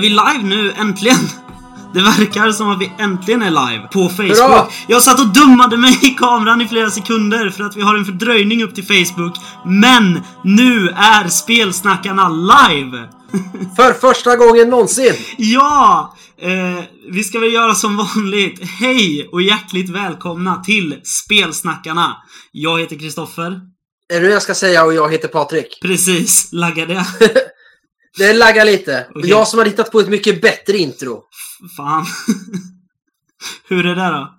Vi live nu, äntligen? Det verkar som att vi äntligen är live på Facebook. Hurra! Jag satt och dummade mig i kameran i flera sekunder för att vi har en fördröjning upp till Facebook. Men nu är spelsnackarna live! För första gången någonsin! Ja! Eh, vi ska väl göra som vanligt. Hej och hjärtligt välkomna till Spelsnackarna. Jag heter Kristoffer. Är det jag ska säga och jag heter Patrik? Precis, laggade jag? Det laggar lite. Okej. Jag som har hittat på ett mycket bättre intro. Fan. Hur är det då?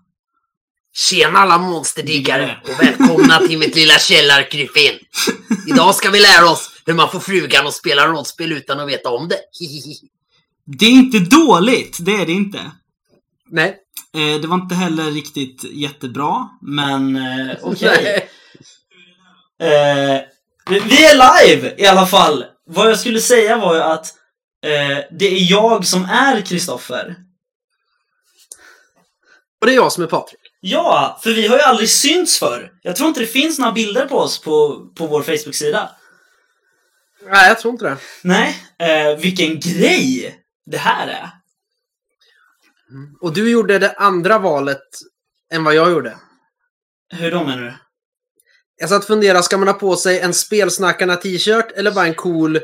Tjena alla monsterdiggare och välkomna till mitt lilla källarkrypin. Idag ska vi lära oss hur man får frugan att spela rollspel utan att veta om det. Det är inte dåligt, det är det inte. Nej. Eh, det var inte heller riktigt jättebra, men eh, okej. Nej. Eh, vi är live i alla fall! Vad jag skulle säga var ju att eh, det är jag som är Kristoffer. Och det är jag som är Patrik. Ja, för vi har ju aldrig synts förr. Jag tror inte det finns några bilder på oss på, på vår Facebook-sida. Nej, jag tror inte det. Nej, eh, vilken grej det här är. Och du gjorde det andra valet än vad jag gjorde. Hur då menar du? Jag satt och funderade, ska man ha på sig en spelsnackarna t-shirt eller bara en cool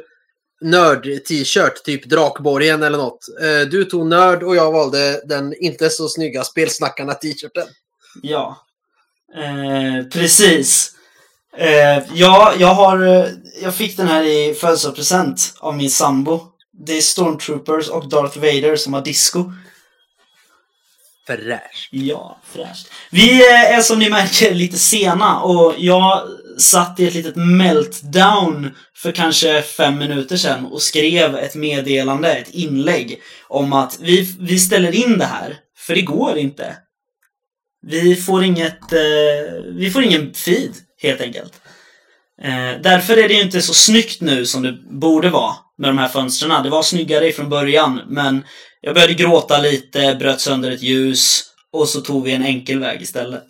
nörd-t-shirt? Typ Drakborgen eller något. Eh, du tog nörd och jag valde den inte så snygga spelsnackarna t-shirten. Ja. Eh, precis. Eh, ja, jag har... Eh, jag fick den här i födelsedagspresent av min sambo. Det är Stormtroopers och Darth Vader som har disco. Fräscht! Ja, fräscht. Vi eh, är som ni märker lite sena och jag satt i ett litet meltdown för kanske fem minuter sedan och skrev ett meddelande, ett inlägg om att vi, vi ställer in det här, för det går inte. Vi får inget, eh, vi får ingen feed, helt enkelt. Eh, därför är det ju inte så snyggt nu som det borde vara med de här fönstren. Det var snyggare från början, men jag började gråta lite, bröt sönder ett ljus och så tog vi en enkel väg istället.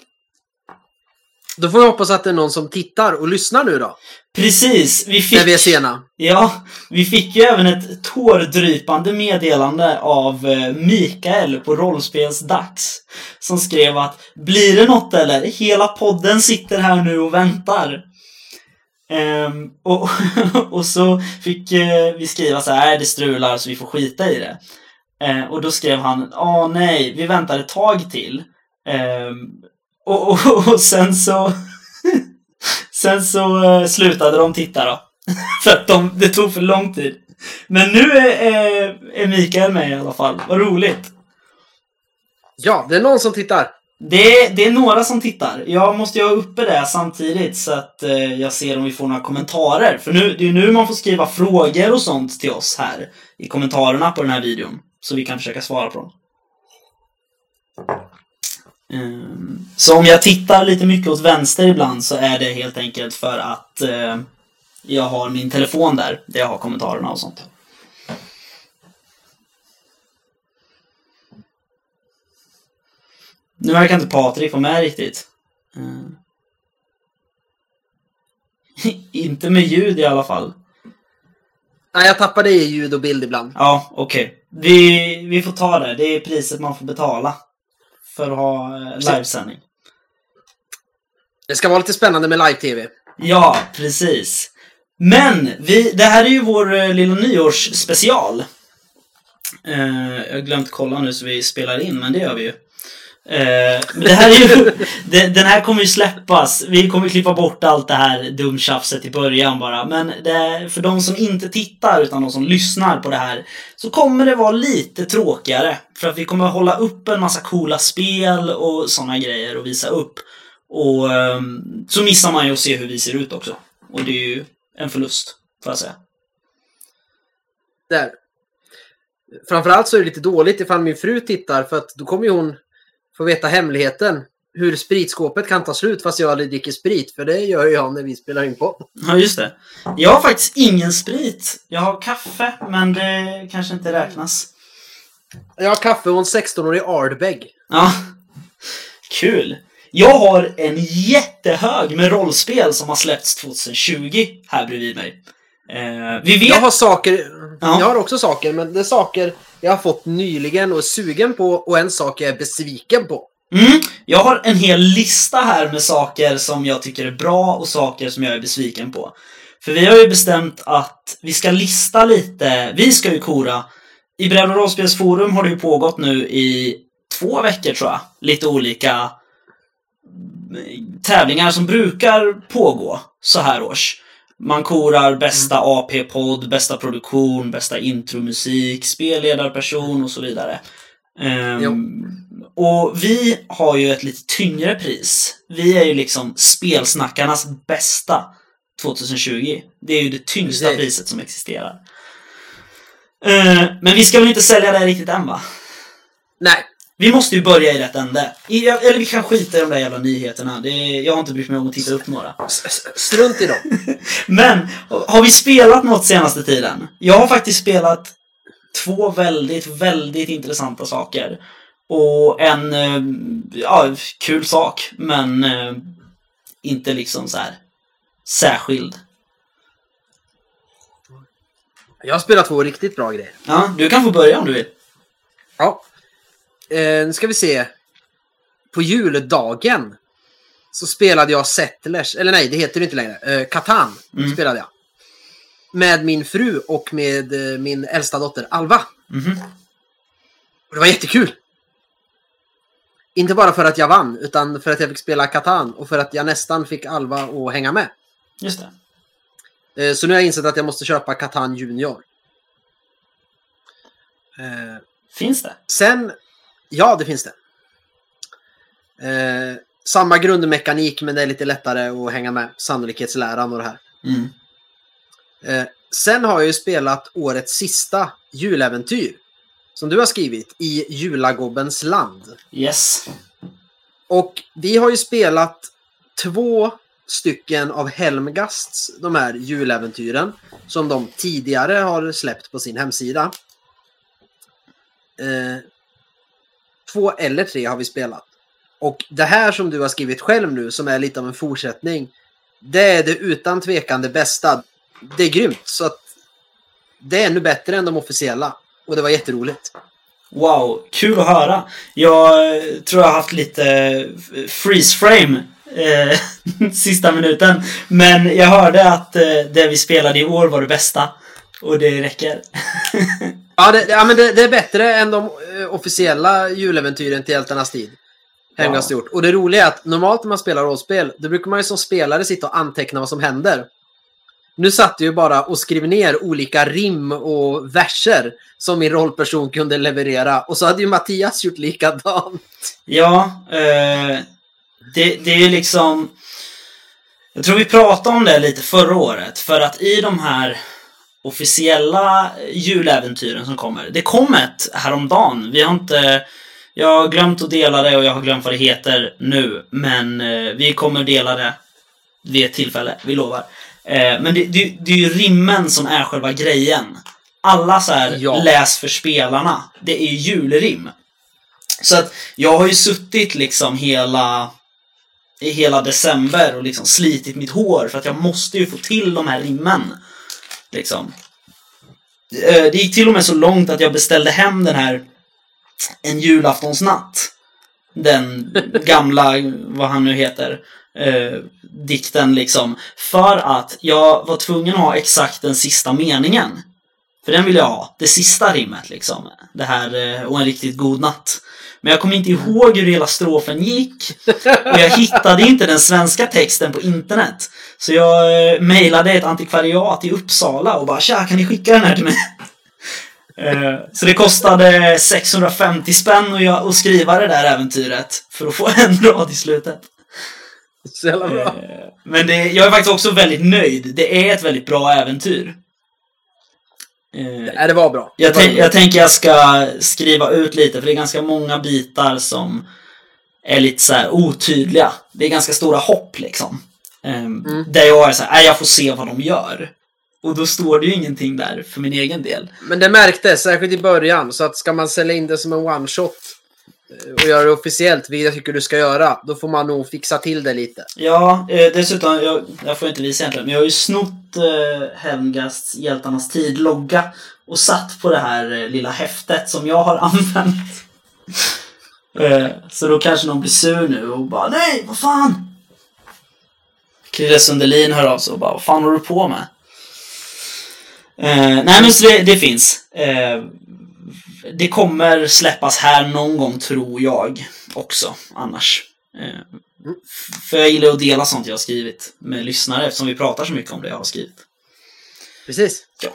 Då får vi hoppas att det är någon som tittar och lyssnar nu då. Precis, vi fick... När vi är sena. Ja, vi fick ju även ett tårdrypande meddelande av eh, Mikael på Rollspelsdags. Som skrev att Blir det något eller? Hela podden sitter här nu och väntar. Ehm, och, och så fick eh, vi skriva så här, "Nej, det strular så vi får skita i det. Eh, och då skrev han, åh nej, vi väntar ett tag till. Ehm, och, och, och sen så Sen så eh, slutade de titta då. för att de, det tog för lång tid. Men nu är, är, är Mikael med i alla fall. Vad roligt. Ja, det är någon som tittar. Det är, det är några som tittar. Jag måste ju ha uppe det samtidigt så att eh, jag ser om vi får några kommentarer. För nu, det är ju nu man får skriva frågor och sånt till oss här i kommentarerna på den här videon. Så vi kan försöka svara på dem. Ehm, Så om jag tittar lite mycket åt vänster ibland så är det helt enkelt för att eh, jag har min telefon där, där jag har kommentarerna och sånt. Nu verkar inte Patrik vara med riktigt. Eh. inte med ljud i alla fall. Nej, jag tappar det i ljud och bild ibland. Ja, okej. Vi, vi får ta det. Det är priset man får betala. För att ha eh, livesändning. Det ska vara lite spännande med live-tv. Ja, precis. Men, vi, det här är ju vår eh, lilla nyårsspecial. Eh, jag har glömt kolla nu så vi spelar in, men det gör vi ju. Eh, det här är ju, den här kommer ju släppas. Vi kommer klippa bort allt det här dumtjafset i början bara. Men det, för de som inte tittar utan de som lyssnar på det här så kommer det vara lite tråkigare. För att vi kommer hålla upp en massa coola spel och sådana grejer och visa upp. Och ehm, så missar man ju att se hur vi ser ut också. Och det är ju en förlust, får jag säga. Där. Framförallt så är det lite dåligt ifall min fru tittar för att då kommer ju hon få veta hemligheten. Hur spritskåpet kan ta slut fast jag aldrig dricker sprit. För det gör jag när vi spelar in på. Ja, just det. Jag har faktiskt ingen sprit. Jag har kaffe, men det kanske inte räknas. Jag har kaffe och en 16-årig Ardbeg. Ja. Kul. Jag har en jättehög med rollspel som har släppts 2020 här bredvid mig. Eh, vi vet... Jag har saker... Ja. Jag har också saker, men det är saker jag har fått nyligen och är sugen på och en sak jag är besviken på. Mm, jag har en hel lista här med saker som jag tycker är bra och saker som jag är besviken på. För vi har ju bestämt att vi ska lista lite, vi ska ju kora. I Bräd och rollspelsforum har det ju pågått nu i två veckor tror jag. Lite olika mm, tävlingar som brukar pågå så här års. Man korar bästa AP-podd, bästa produktion, bästa intromusik, spelledarperson och så vidare. Jo. och vi har ju ett lite tyngre pris. Vi är ju liksom spelsnackarnas bästa 2020. Det är ju det tyngsta Precis. priset som existerar. Eh, men vi ska väl inte sälja det riktigt än va? Nej, Vi måste ju börja i rätt ände. I, eller vi kan skita i de där jävla nyheterna. Det är, jag har inte brytt mig om att titta upp några. strunt i dem. Men, har vi spelat något senaste tiden? Jag har faktiskt spelat två väldigt, väldigt intressanta saker. Och en, eh, ja, kul sak, men eh, inte liksom så här särskild. Jag har spelat två riktigt bra grejer. Ja, du kan få börja om du vill. Ja. Eh, nu ska vi se. På juldagen så spelade jag Settlers, eller nej, det heter det inte längre. Eh, Catan Mm. spelade jag. Med min fru och med eh, min äldsta dotter Alva. Och det var jättekul! Inte bara för att jag vann, utan för att jag fick spela Catan och för att jag nästan fick Alva att hänga med. Just det. Eh, Så nu har jag insett att jag måste köpa Catan Junior. Eh, Finns det? Sen, ja det finns det. Eh, samma grundmekanik men det är lite lättare att hänga med. Sannolikhetsläran och det här. Mm. Eh, sen har jag ju spelat årets sista juläventyr. Som du har skrivit i Julagobbens land. Yes. Och vi har ju spelat två stycken av Helmgasts, de här juläventyren. Som de tidigare har släppt på sin hemsida. Eh, två eller tre har vi spelat. Och det här som du har skrivit själv nu, som är lite av en fortsättning. Det är det utan tvekan det bästa. Det är grymt, så att det är ännu bättre än de officiella. Och det var jätteroligt. Wow, kul att höra. Jag eh, tror jag har haft lite eh, freeze frame eh, sista minuten. Men jag hörde att eh, det vi spelade i år var det bästa. Och det räcker. Ja, det, ja men det, det är bättre än de eh, officiella juläventyren till Hjältarnas tid. Ja. gjort. Och det roliga är att normalt när man spelar rollspel, då brukar man ju som spelare sitta och anteckna vad som händer. Nu satt jag ju bara och skrev ner olika rim och verser som min rollperson kunde leverera. Och så hade ju Mattias gjort likadant. Ja, eh, det, det är liksom... Jag tror vi pratade om det lite förra året. För att i de här officiella juläventyren som kommer. Det kom ett häromdagen. Vi har inte... Jag har glömt att dela det och jag har glömt vad det heter nu. Men eh, vi kommer dela det vid ett tillfälle, vi lovar. Eh, men det, det, det är ju rimmen som är själva grejen. Alla så här Ja. läs för spelarna. Det är ju julrim. Så att jag har ju suttit liksom hela i hela december och liksom slitit mitt hår för att jag måste ju få till de här rimmen. Liksom. Eh, det gick till och med så långt att jag beställde hem den här En julaftonsnatt. Den gamla, vad han nu heter, eh, dikten liksom. För att jag var tvungen att ha exakt den sista meningen. För den vill jag ha. Det sista rimmet liksom. Det här eh, och en riktigt god natt. Men jag kommer inte ihåg hur hela strofen gick. Och jag hittade inte den svenska texten på internet. Så jag eh, mejlade ett antikvariat i Uppsala och bara Tja, kan ni skicka den här till mig? Eh, Så det kostade 650 spänn att skriva det där äventyret för att få en rad i slutet. Så jävla bra. Eh, Men det, jag är faktiskt också väldigt nöjd. Det är ett väldigt bra äventyr. Eh, Nej, det var bra. jag, Det var tänk, jag tänker jag ska skriva ut lite, för det är ganska många bitar som är lite så här otydliga. Det är ganska stora hopp liksom. Ehm, Mm. Där jag är så här, "Nej, jag får se vad de gör. Och då står det ju ingenting där för min egen del. Men det märktes, särskilt i början. Så att ska man sälja in det som en one shot eh, och göra det officiellt, vilket jag tycker du ska göra, då får man nog fixa till det lite. Ja, eh, dessutom, jag, jag får inte visa egentligen, men jag har ju snott eh, Helmgasts Hjältarnas tid-logga och satt på det här eh, lilla häftet som jag har använt. eh, så då kanske någon blir sur nu och bara Nej, vad fan! Krille Sundelin hör av sig och bara Vad fan håller du på med? Eh, nej men så det, det finns. Eh, det kommer släppas här någon gång tror jag också annars. Eh, för jag gillar att dela sånt jag har skrivit med lyssnare eftersom vi pratar så mycket om det jag har skrivit. Precis. Ja.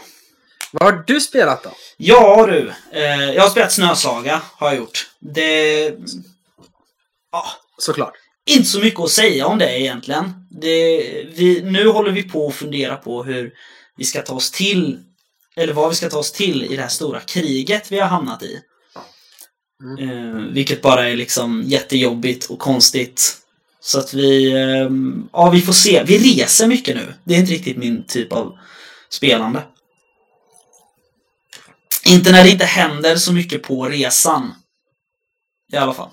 Vad har du spelat då? Ja du, eh, jag har spelat Snösaga har jag gjort. Det... Ja, Såklart. inte så mycket att säga om det egentligen. Det, vi, nu håller vi på att fundera på hur vi ska ta oss till, eller vad vi ska ta oss till i det här stora kriget vi har hamnat i. Eh, vilket bara är liksom jättejobbigt och konstigt. Så att vi, eh, ja vi får se. Vi reser mycket nu. Det är inte riktigt min typ av spelande. Inte när det inte händer så mycket på resan. I alla fall.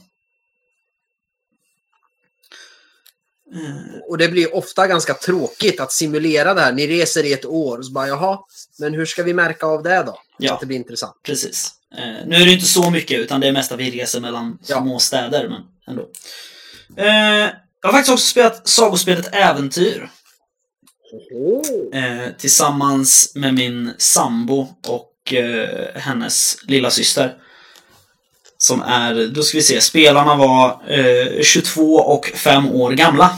Och det blir ofta ganska tråkigt att simulera det här. Ni reser i ett år och så bara jaha, men hur ska vi märka av det då? Ja. att det blir intressant. Precis. Eh, nu är det inte så mycket, utan det är mest att vi reser mellan Ja. små städer, men ändå. Eh, jag har faktiskt också spelat sagospelet Äventyr. Eh, tillsammans med min sambo och eh, hennes lilla syster. Som är, då ska vi se, spelarna var eh, 22 och 5 år gamla.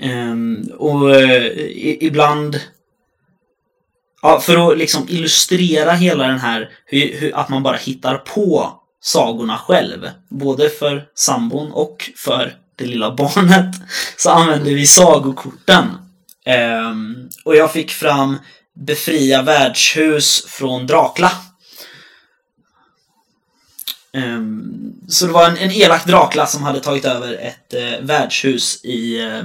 Eh, och eh, ibland Ja, för att liksom illustrera hela den här, hur, hur, att man bara hittar på sagorna själv. Både för sambon och för det lilla barnet. Så använder vi sagokorten. Ehm, och jag fick fram Befria värdshus från Drakla. Ehm, så det var en, en elak Drakla som hade tagit över ett eh, värdshus i, eh,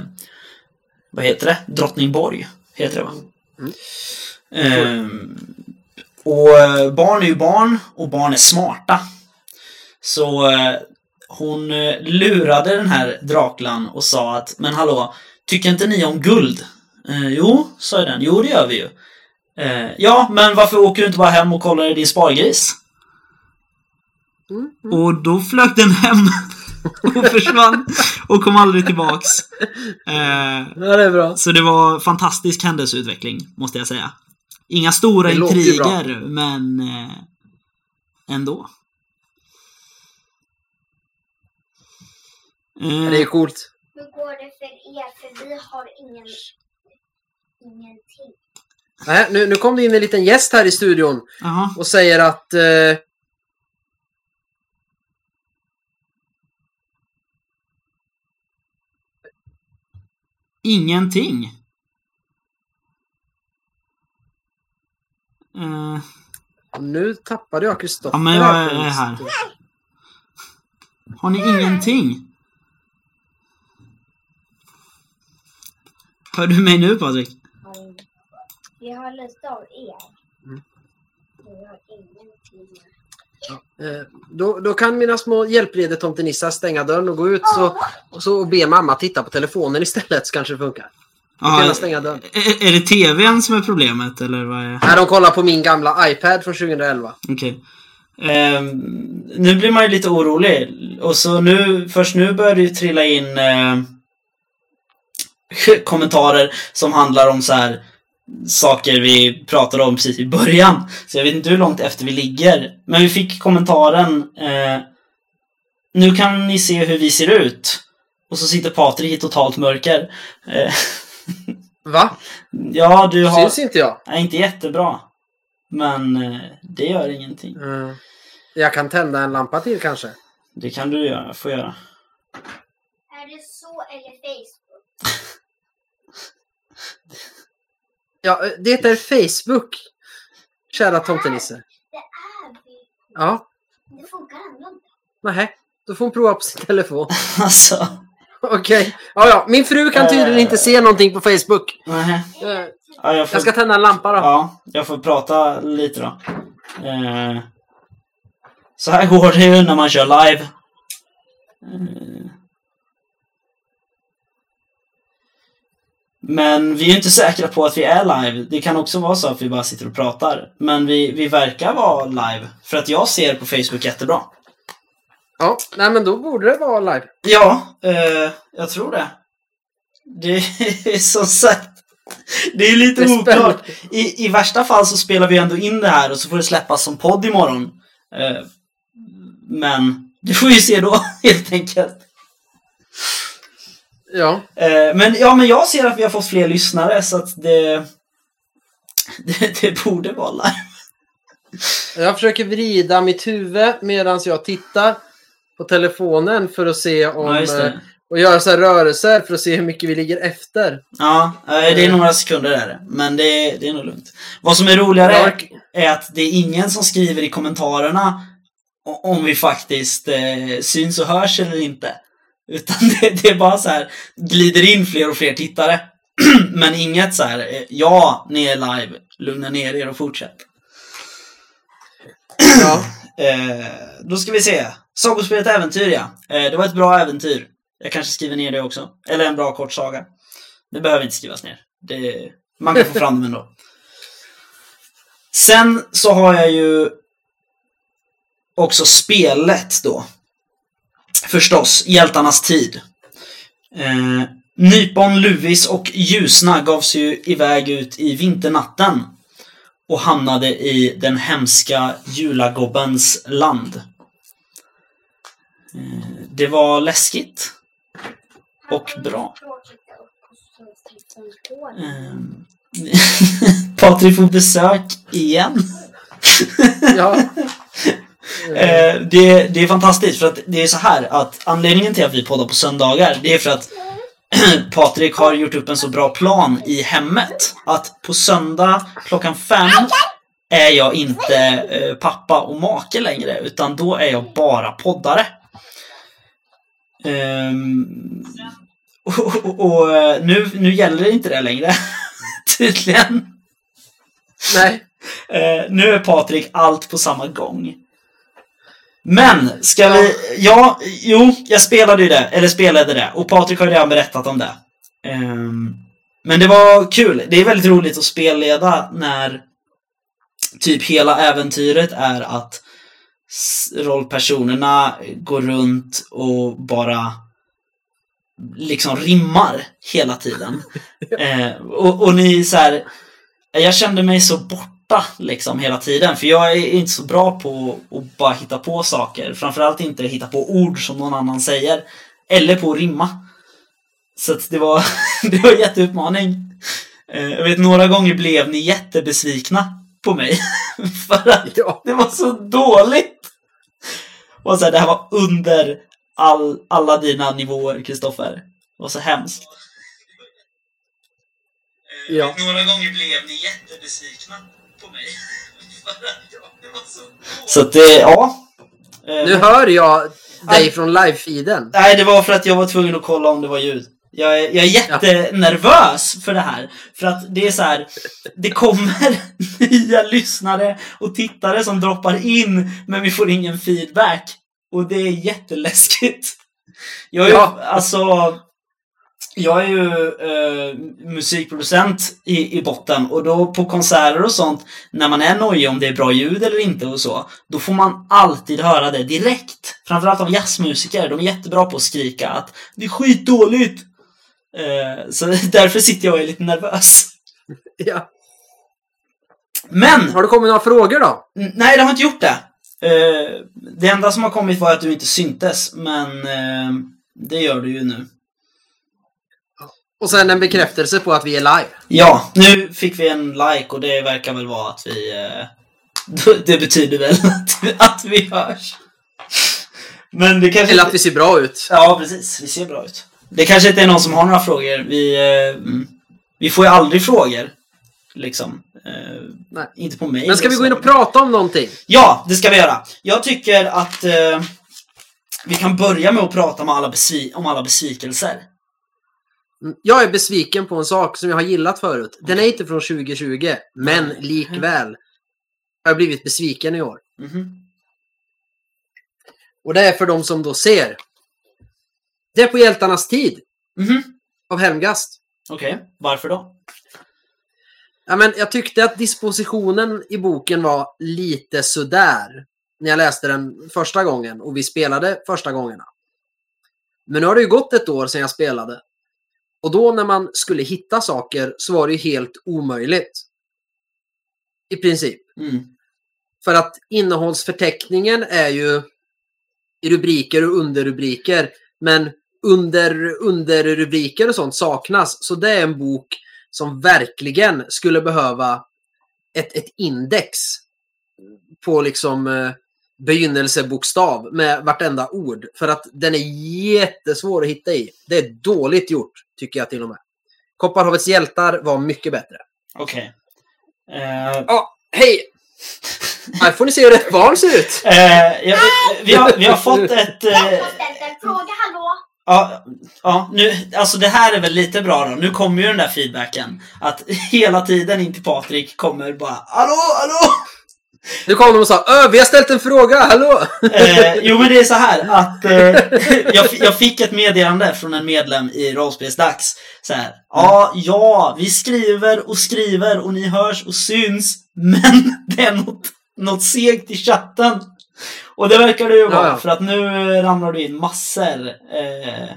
vad heter det? Drottningborg, heter det va? Ehm, och eh, barn är ju barn och barn är smarta. Så hon lurade den här Draklan och sa att Men hallå, tycker inte ni om guld? Eh, jo, sa den. Jo, det gör vi ju. Ja, men varför åker du inte bara hem och kollar i din spargris? Mm, Och då flög den hem och försvann och kom aldrig tillbaks. Eh, Ja, det är bra. så det var fantastisk händelseutveckling, måste jag säga. Inga stora intriger, men eh, ändå. Eh, Det är coolt. Hur går det för er? För vi har ingen... Ingenting. Nej, nu, nu kom det in en liten gäst här i studion Jaha. och säger att eh, Ingenting. Eh, nu tappade jag Kristoffer. ja, men jag är här. Har ni ingenting? Hör du mig nu Patrik? Vi har lite av er. Mm. Vi har ingenting. Eh, då, då kan mina små hjälprede-tomtenissar stänga dörren och gå ut så, och så be mamma titta på telefonen istället så kanske det funkar. Jag stänga dörren. är, är det tvn som är problemet eller vad är... Nej, de kollar på min gamla iPad från 2011. Okej. Ehm, nu blir man ju lite orolig. Och så nu, först nu börjar det ju trilla in eh, kommentarer som handlar om så här saker vi pratade om precis i början. Så jag vet inte hur långt efter vi ligger. Men vi fick kommentaren eh, Nu kan ni se hur vi ser ut. Och så sitter Patrik i totalt mörker. Eh, Va? ja, du har... Syns inte jag? Nej, inte jättebra. Men eh, det gör ingenting. Mm. Jag kan tända en lampa till kanske. Det kan du göra, få göra. Är det så eller Facebook? Ja, eh, det är Facebook. Kära tomtenisse. Det är det. Ja, Det funkar ändå inte. nej. Då får hon prova på sin telefon. Alltså. Okej. Ja, ja. Min fru kan tydligen inte se någonting på Facebook. Nej. Eh, Ja, jag, får, Jag ska tända en lampa då. ja, jag får prata lite då. Eh, så här går det ju när man kör live. Men vi är ju inte säkra på att vi är live. Det kan också vara så att vi bara sitter och pratar. Men vi, vi verkar vara live. För att jag ser på Facebook jättebra. Ja, nej men då borde det vara live. Ja, eh, jag tror det. Det är som sagt, det är lite Det är oklart. I, I värsta fall så spelar vi ändå in det här och så får det släppas som podd imorgon. Eh, men det får vi se då helt enkelt. Ja, Eh, men ja, men jag ser att vi har fått fler lyssnare så att det, det, det borde vara live. jag försöker vrida mitt huvud medan jag tittar på telefonen för att se om... Ja, eh, och göra så rörelser för att se hur mycket vi ligger efter. Ja, eh, det är några sekunder där. Men det, det är nog lugnt. Vad som är roligare Jag- är att det är ingen som skriver i kommentarerna om vi faktiskt syns och hörs eller inte. Utan det, det är bara så här, glider in fler och fler tittare. Men inget så här, eh, ja, ni är live, lugna ner er och fortsätt. Ja. Eh, då ska vi se. Sagospelet Äventyr, ja. Eh, det var ett bra äventyr. Jag kanske skriver ner det också. Eller en bra kort saga. Det behöver inte skrivas ner. Det, man kan få fram dem ändå. Sen så har jag ju också spelet då. Förstås, Hjältarnas tid. Eh, Nypon, Luvis och Ljusna gav sig ju iväg ut i vinternatten och hamnade i den hemska Julagobbens land. Eh, Det var läskigt och bra. Ehm, Patrik får besök igen. Ja. Eh, det, det är fantastiskt för att det är så här att anledningen till att vi poddar på söndagar det är för att Patrik har gjort upp en så bra plan i hemmet att på söndag klockan fem är jag inte eh, pappa och make längre utan då är jag bara poddare. Ehm, och och, och eh, nu, nu gäller inte det längre. Tydligen. Nej. Eh, nu är Patrik allt på samma gång. Men, ska vi... Ja, jo, jag spelade ju det, eller spelade det, och Patrik har ju redan berättat om det. Ehm, men det var kul. Det är väldigt roligt att spelleda när typ hela äventyret är att rollpersonerna går runt och bara liksom rimmar hela tiden. Eh, och, och ni så här, jag kände mig så borta liksom hela tiden för jag är inte så bra på att bara hitta på saker. Framförallt inte hitta på ord som någon annan säger. Eller på att rimma. Så att det var, det var en jätteutmaning. Eh, Jag vet några gånger blev ni jättebesvikna på mig. för att Ja. det var så dåligt. Och så här, det här var under all, alla dina nivåer, Kristoffer. Det var så hemskt. Ja. Några gånger blev ni jättebesvikna på mig. så att det, ja. Eh, Nu hör jag dig från live-feeden. Nej, det var för att jag var tvungen att kolla om det var ljud. Jag är, jag är jättenervös för det här. För att det är så här, det kommer nya lyssnare och tittare som droppar in, men vi får ingen feedback. Och det är jätteläskigt. Jag är Ja. alltså, jag är ju eh, musikproducent i, i botten och då på konserter och sånt, när man är nojig om det är bra ljud eller inte och så, då får man alltid höra det direkt. Framförallt av jazzmusiker, de är jättebra på att skrika att det är skitdåligt. Eh, så därför sitter jag och är lite nervös. Ja. Men! Har det kommit några frågor då? Nej, det har inte gjort det. Eh, det enda som har kommit var att du inte syntes, men eh, det gör du ju nu. Och sen en bekräftelse på att vi är live. Ja, nu fick vi en like och det verkar väl vara att vi... Eh, det betyder väl att, att vi hörs. Men det kanske Eller att inte- vi ser bra ut. Ja, precis. Vi ser bra ut. Det kanske inte är någon som har några frågor. Vi, eh, mm, vi får ju aldrig frågor. Liksom. Eh, Nej. Inte på mig. Men ska vi gå in och prata om någonting? Ja, det ska vi göra. Jag tycker att eh, vi kan börja med att prata om alla, besvi- om alla besvikelser. Mm, Jag är besviken på en sak som jag har gillat förut. Den är inte från 2020, men likväl har jag blivit besviken i år. Mhm. Och det är för de som då ser. Det är på Hjältarnas tid Mhm. av Helmgast. Okej, varför då? Ja, men jag tyckte att dispositionen i boken var lite sådär när jag läste den första gången och vi spelade första gångerna. Men nu har det ju gått ett år sedan jag spelade. Och då när man skulle hitta saker så var det ju helt omöjligt. I princip. Mm. För att innehållsförteckningen är ju i rubriker och underrubriker. Men under, underrubriker och sånt saknas. Så det är en bok som verkligen skulle behöva ett, ett index på liksom eh, begynnelsebokstav med vartenda ord. För att den är jättesvår att hitta i. Det är dåligt gjort, tycker jag till och med. Kopparhavets hjältar var mycket bättre. Okej. Eh, Ja, hej! Här får ni se hur ett barn ser ut. eh, ja, vi, har, vi har fått ett... Jag Eh, har ställt en fråga, hallå? ja, ja, nu, alltså det här är väl lite bra då. Nu kommer ju den där feedbacken. Att hela tiden in till Patrik kommer bara Hallå, hallå! Nu kom de och sa Ö, vi har ställt en fråga, hallå! Eh, jo men det är så här att eh, jag, jag fick ett meddelande från en medlem i Rollspelsdags. Så här, ja, ja, vi skriver och skriver och ni hörs och syns, men det är något, något segt i chatten. Och det verkar det ju vara, Ja, ja. för att nu ramlar det in massor, eh,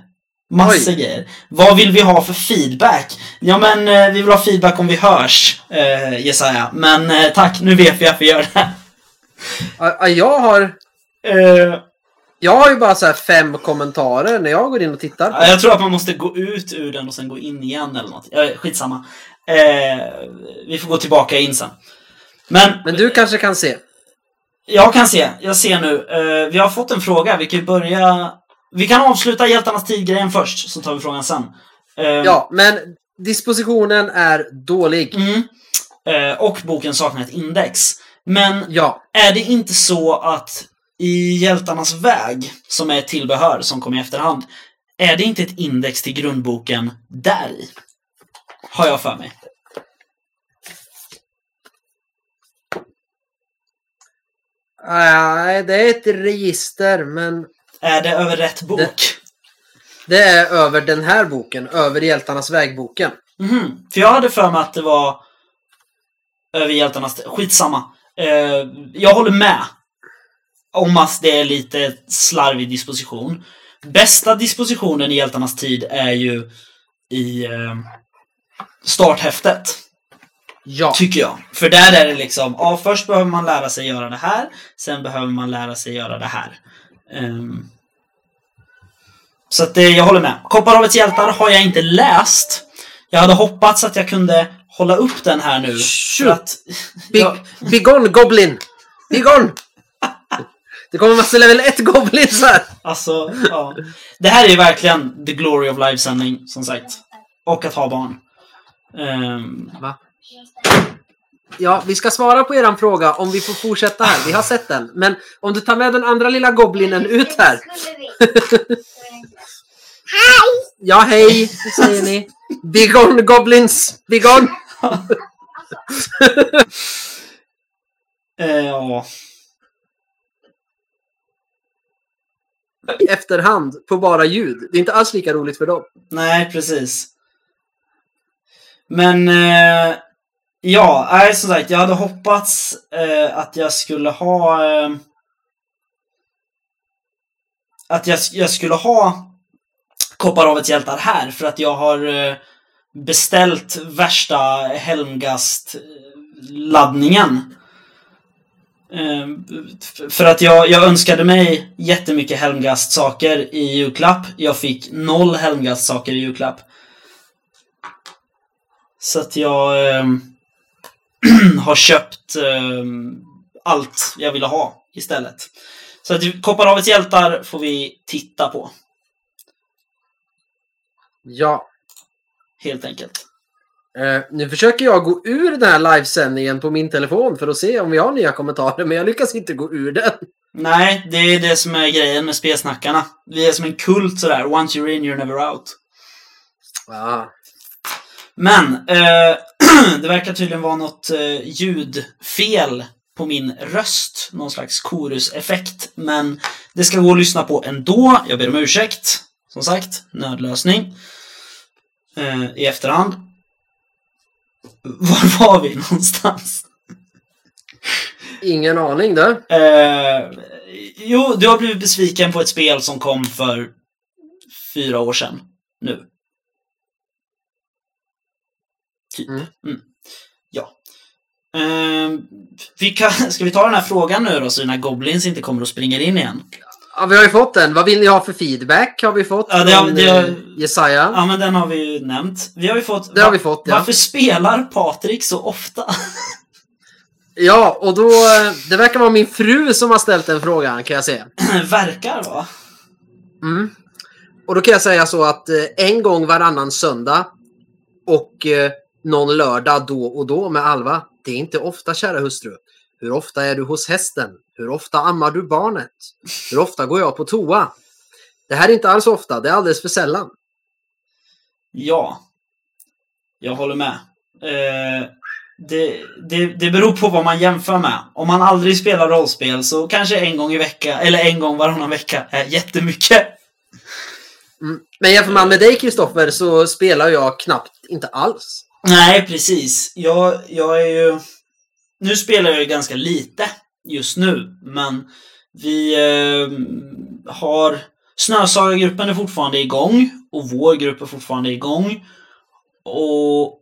massor Oj. grejer. Vad vill vi ha för feedback? Ja men eh, vi vill ha feedback om vi hörs, eh, Jesaja. Men eh, tack, nu vet vi att vi gör det. Ja, ja, Jag har, Eh, jag har ju bara så här fem kommentarer när jag går in och tittar. Ja, jag tror att man måste gå ut ur den och sen gå in igen eller något. Ja, skitsamma. Eh, vi får gå tillbaka in sen. Men, Men du kanske kan se. jag kan se. Jag ser nu. Vi har fått en fråga. Vi kan ju börja... Vi kan avsluta hjältarnas tid-grejen först, så tar vi frågan sen. Eh, Ja, men dispositionen är dålig. Mm. Eh, och boken saknar ett index. Men Ja. är det inte så att i Hjältarnas väg, som är ett tillbehör som kom i efterhand, är det inte ett index till grundboken där i? Har jag för mig. Nej, det är ett register, men Är det över rätt bok? Det- det är över den här boken. Över Hjältarnas vägboken. Mhm. För jag hade för mig att det var över Hjältarnas... Skitsamma. Eh, jag håller med. Om att det är lite slarvig disposition. Bästa dispositionen i Hjältarnas tid är ju i eh, starthäftet. Ja. Tycker jag. För där är det liksom, ja först behöver man lära sig göra det här, sen behöver man lära sig göra det här. Ehm, så att det, jag håller med. Kopparhavets hjältar har jag inte läst. Jag hade hoppats att jag kunde hålla upp den här nu. För Shoot. att, Big, ja, Begone Goblin! Begone! Det kommer massa level 1 Goblins här! alltså, ja. Det här är ju verkligen the glory of livesändning, som sagt. Och att ha barn. Ehm, Ja, vi ska svara på eran fråga om vi får fortsätta här. Vi har sett den. Men om du tar med den andra lilla goblinen ut här. Vi. Ja, hej, säger ni. Begone Goblins! Begone! eh, ja. Efterhand på bara ljud. Det är inte alls lika roligt för dem. Nej, precis. Men eh, ja, nej, som sagt, jag hade hoppats eh, att jag skulle ha eh, att jag, jag skulle ha Kopparhavets hjältar här för att jag har eh, beställt värsta Helmgast-laddningen. Eh, för att jag, jag önskade mig jättemycket Helmgast-saker i julklapp. Jag fick noll Helmgast-saker i julklapp. Så att jag eh, har köpt eh, allt jag ville ha istället. Så att Kopparhavets hjältar får vi titta på, Ja. helt enkelt. Eh, nu försöker jag gå ur den här livesändningen på min telefon för att se om vi har nya kommentarer, men jag lyckas inte gå ur den. Nej, det är det som är grejen med spelsnackarna. Vi är som en kult sådär. Once you're in, you're never out. Ah. Men, eh, det verkar tydligen vara något eh, ljudfel på min röst. Någon slags choruseffekt. Men det ska gå att lyssna på ändå. Jag ber om ursäkt. som sagt, nödlösning. Eh, I efterhand. Var var vi någonstans? Ingen aning du. Eh, jo, du har blivit besviken på ett spel som kom för fyra år sedan. Nu. Typ. Mm. Mm. Ja. Eh, vi kan, ska vi ta den här frågan nu då, så dina goblins inte kommer och springer in igen? Ja, vi har ju fått den. Vad vill ni ha för feedback? Har vi fått Ja, det har- från det har- eh, Jesaja. Ja, men den har vi ju nämnt. Vi har ju fått... Det har vi fått, ja. Varför spelar Patrik så ofta? Ja, och då... eh, Det verkar vara min fru som har ställt den frågan kan jag säga. Verkar va? Mm. Och då kan jag säga så att eh, en gång varannan söndag och någon lördag då och då med Alva. Det är inte ofta kära hustru. Hur ofta är du hos hästen? Hur ofta ammar du barnet? Hur ofta går jag på toa? Det här är inte alls ofta, det är alldeles för sällan. Ja. Jag håller med. Eh, det, det, det beror på vad man jämför med. Om man aldrig spelar rollspel så kanske en gång i vecka, eller en gång varannan vecka, är jättemycket. Mm. Men jämför man med dig Kristoffer så spelar jag knappt inte alls. Nej, precis. Jag, jag är ju... Nu spelar jag ju ganska lite just nu, men vi eh, har... Snösagargruppen är fortfarande igång och vår grupp är fortfarande igång. Och...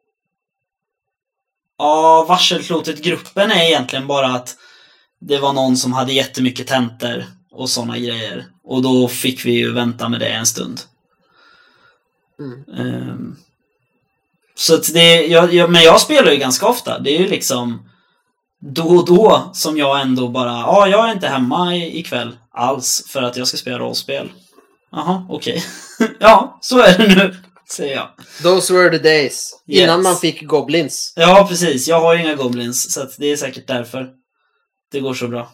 Ja, Varselklotet-gruppen är egentligen bara att det var någon som hade jättemycket tentor och sådana grejer. Och då fick vi ju vänta med det en stund. Mm. Ehm, så att det, jag, jag, men jag spelar ju ganska ofta. Det är ju liksom då och då som jag ändå bara, ja, jag är inte hemma ikväll alls för att jag ska spela rollspel. Jaha, okej. ja, så är det nu, säger jag. Those were the days. Yes. Innan man fick goblins. Ja, precis. Jag har ju inga goblins, så att det är säkert därför det går så bra.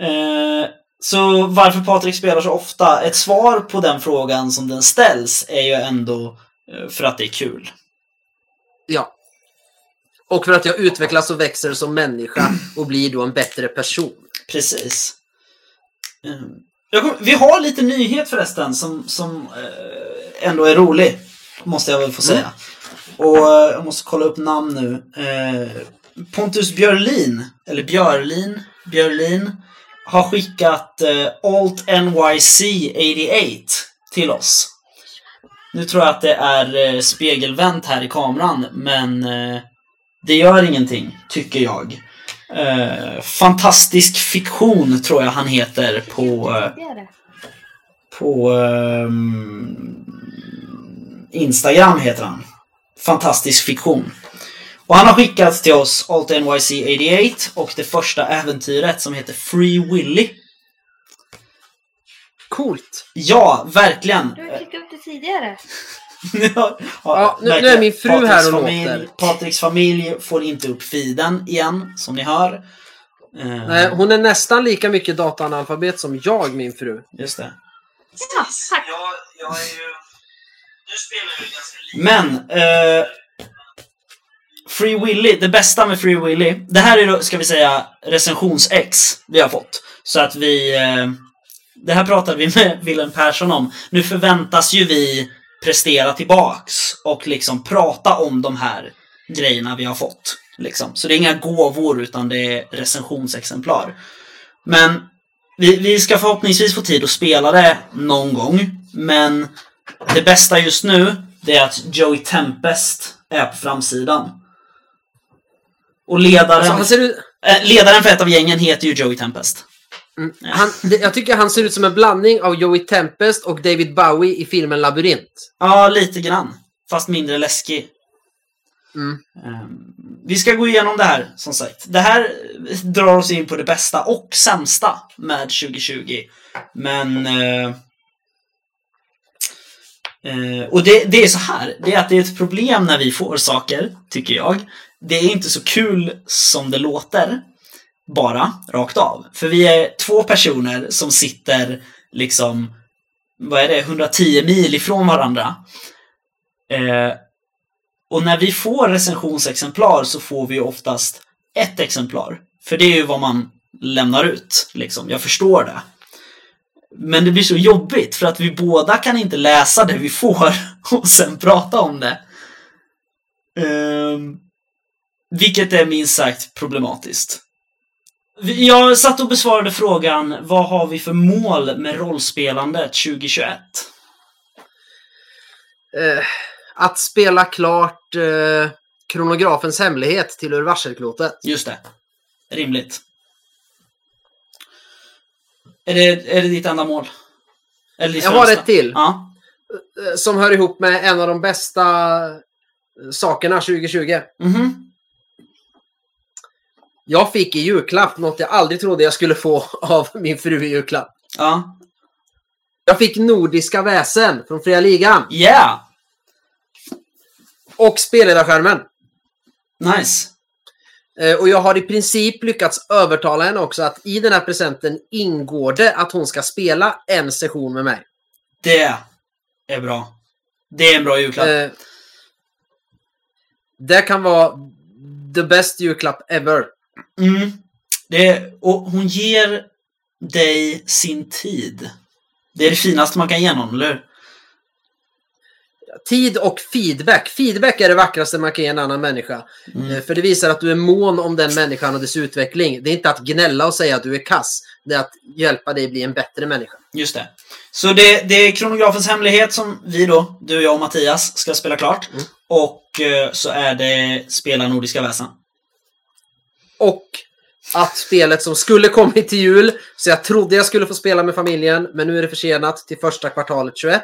Eh, så varför Patrik spelar så ofta? Ett svar på den frågan som den ställs är ju ändå för att det är kul. Ja. Och för att jag utvecklas och växer som människa och blir då en bättre person. Precis. Eh, jag kom, vi har lite nyhet förresten som, som eh, ändå är rolig. Måste jag väl få säga. Och eh, jag måste kolla upp namn nu. Eh, Pontus Björlin, eller Björlin, Björlin har skickat eh, Alt NYC 88 till oss. Nu tror jag att det är eh, spegelvänt här i kameran, men eh, det gör ingenting, tycker jag. Eh, fantastisk fiktion tror jag han heter på, på Instagram heter han. Fantastisk fiktion. Och han har skickat till oss Alt NYC 88 och det första äventyret som heter Free Willy. Coolt! Ja, verkligen. Tidigare. ja, Ja, nu- nu är min fru Patriks här och familj, låter. Patriks familj får inte upp feeden igen, som ni hör. Eh, Nej, hon är nästan lika mycket dataanalfabet som jag, min fru. Just det. Ja, tack. Jag, jag är ju... Nu spelar jag ju ganska lite. Men... Eh, Free Willy, det bästa med Free Willy. Det här är då, ska vi säga, recensions-X vi har fått. Så att vi... Eh, det här pratade vi med Willem Persson om. Nu förväntas ju vi prestera tillbaks och liksom prata om de här grejerna vi har fått. Liksom. Så det är inga gåvor utan det är recensionsexemplar. Men vi, vi ska förhoppningsvis få tid att spela det någon gång. Men det bästa just nu, det är att Joey Tempest är på framsidan. Och ledaren, Alltså, eh, ledaren för ett av gängen heter ju Joey Tempest. Mm, han, jag tycker han ser ut som en blandning av Joey Tempest och David Bowie i filmen Labyrint. Ja, lite grann. Fast mindre läskig. Mm. Ehm, Vi ska gå igenom det här, som sagt. Det här drar oss in på det bästa och sämsta med 2020. Men... Eh, eh, och det, det är så här, det är att det är ett problem när vi får saker, tycker jag. Det är inte så kul som det låter, bara, rakt av. För vi är två personer som sitter liksom, vad är det, 110 mil ifrån varandra. Eh, och när vi får recensionsexemplar så får vi oftast ett exemplar. För det är ju vad man lämnar ut. Liksom. Jag förstår det. Men det blir så jobbigt för att vi båda kan inte läsa det vi får och sen prata om det. Ehm, vilket är minst sagt problematiskt. Jag satt och besvarade frågan vad har vi för mål med rollspelandet 2021? Eh, att spela klart eh, kronografens hemlighet till ur varselklotet. Just det. Rimligt. Är det, är det ditt enda mål? Eller ditt Jag har ett till. Ja. eh, Som hör ihop med en av de bästa eh, sakerna 2020. Mhm. Jag fick i julklapp något jag aldrig trodde jag skulle få av min fru i julklapp. Ja. Jag fick Nordiska väsen från Fria Ligan. Yeah! Och spelledarskärmen. Nice. Eh, Och jag har i princip lyckats övertala henne också att i den här presenten ingår det att hon ska spela en session med mig. Det är bra. Det är en bra julklapp. Eh, Det kan vara the best julklapp ever. Mm. Det, och hon ger dig sin tid. Det är det finaste man kan ge någon, eller hur? Tid och feedback. Feedback är det vackraste man kan ge en annan människa. Mm. Eh, För det visar att du är mån om den människan och dess utveckling. Det är inte att gnälla och säga att du är kass. Det är att hjälpa dig bli en bättre människa. Just det. Så det, det är kronografens hemlighet som vi då, du, jag och Mattias, ska spela klart. Mm. Och eh, så är det spela Nordiska väsen. Och att spelet som skulle kommit till jul, så jag trodde jag skulle få spela med familjen, men nu är det försenat till första kvartalet 21.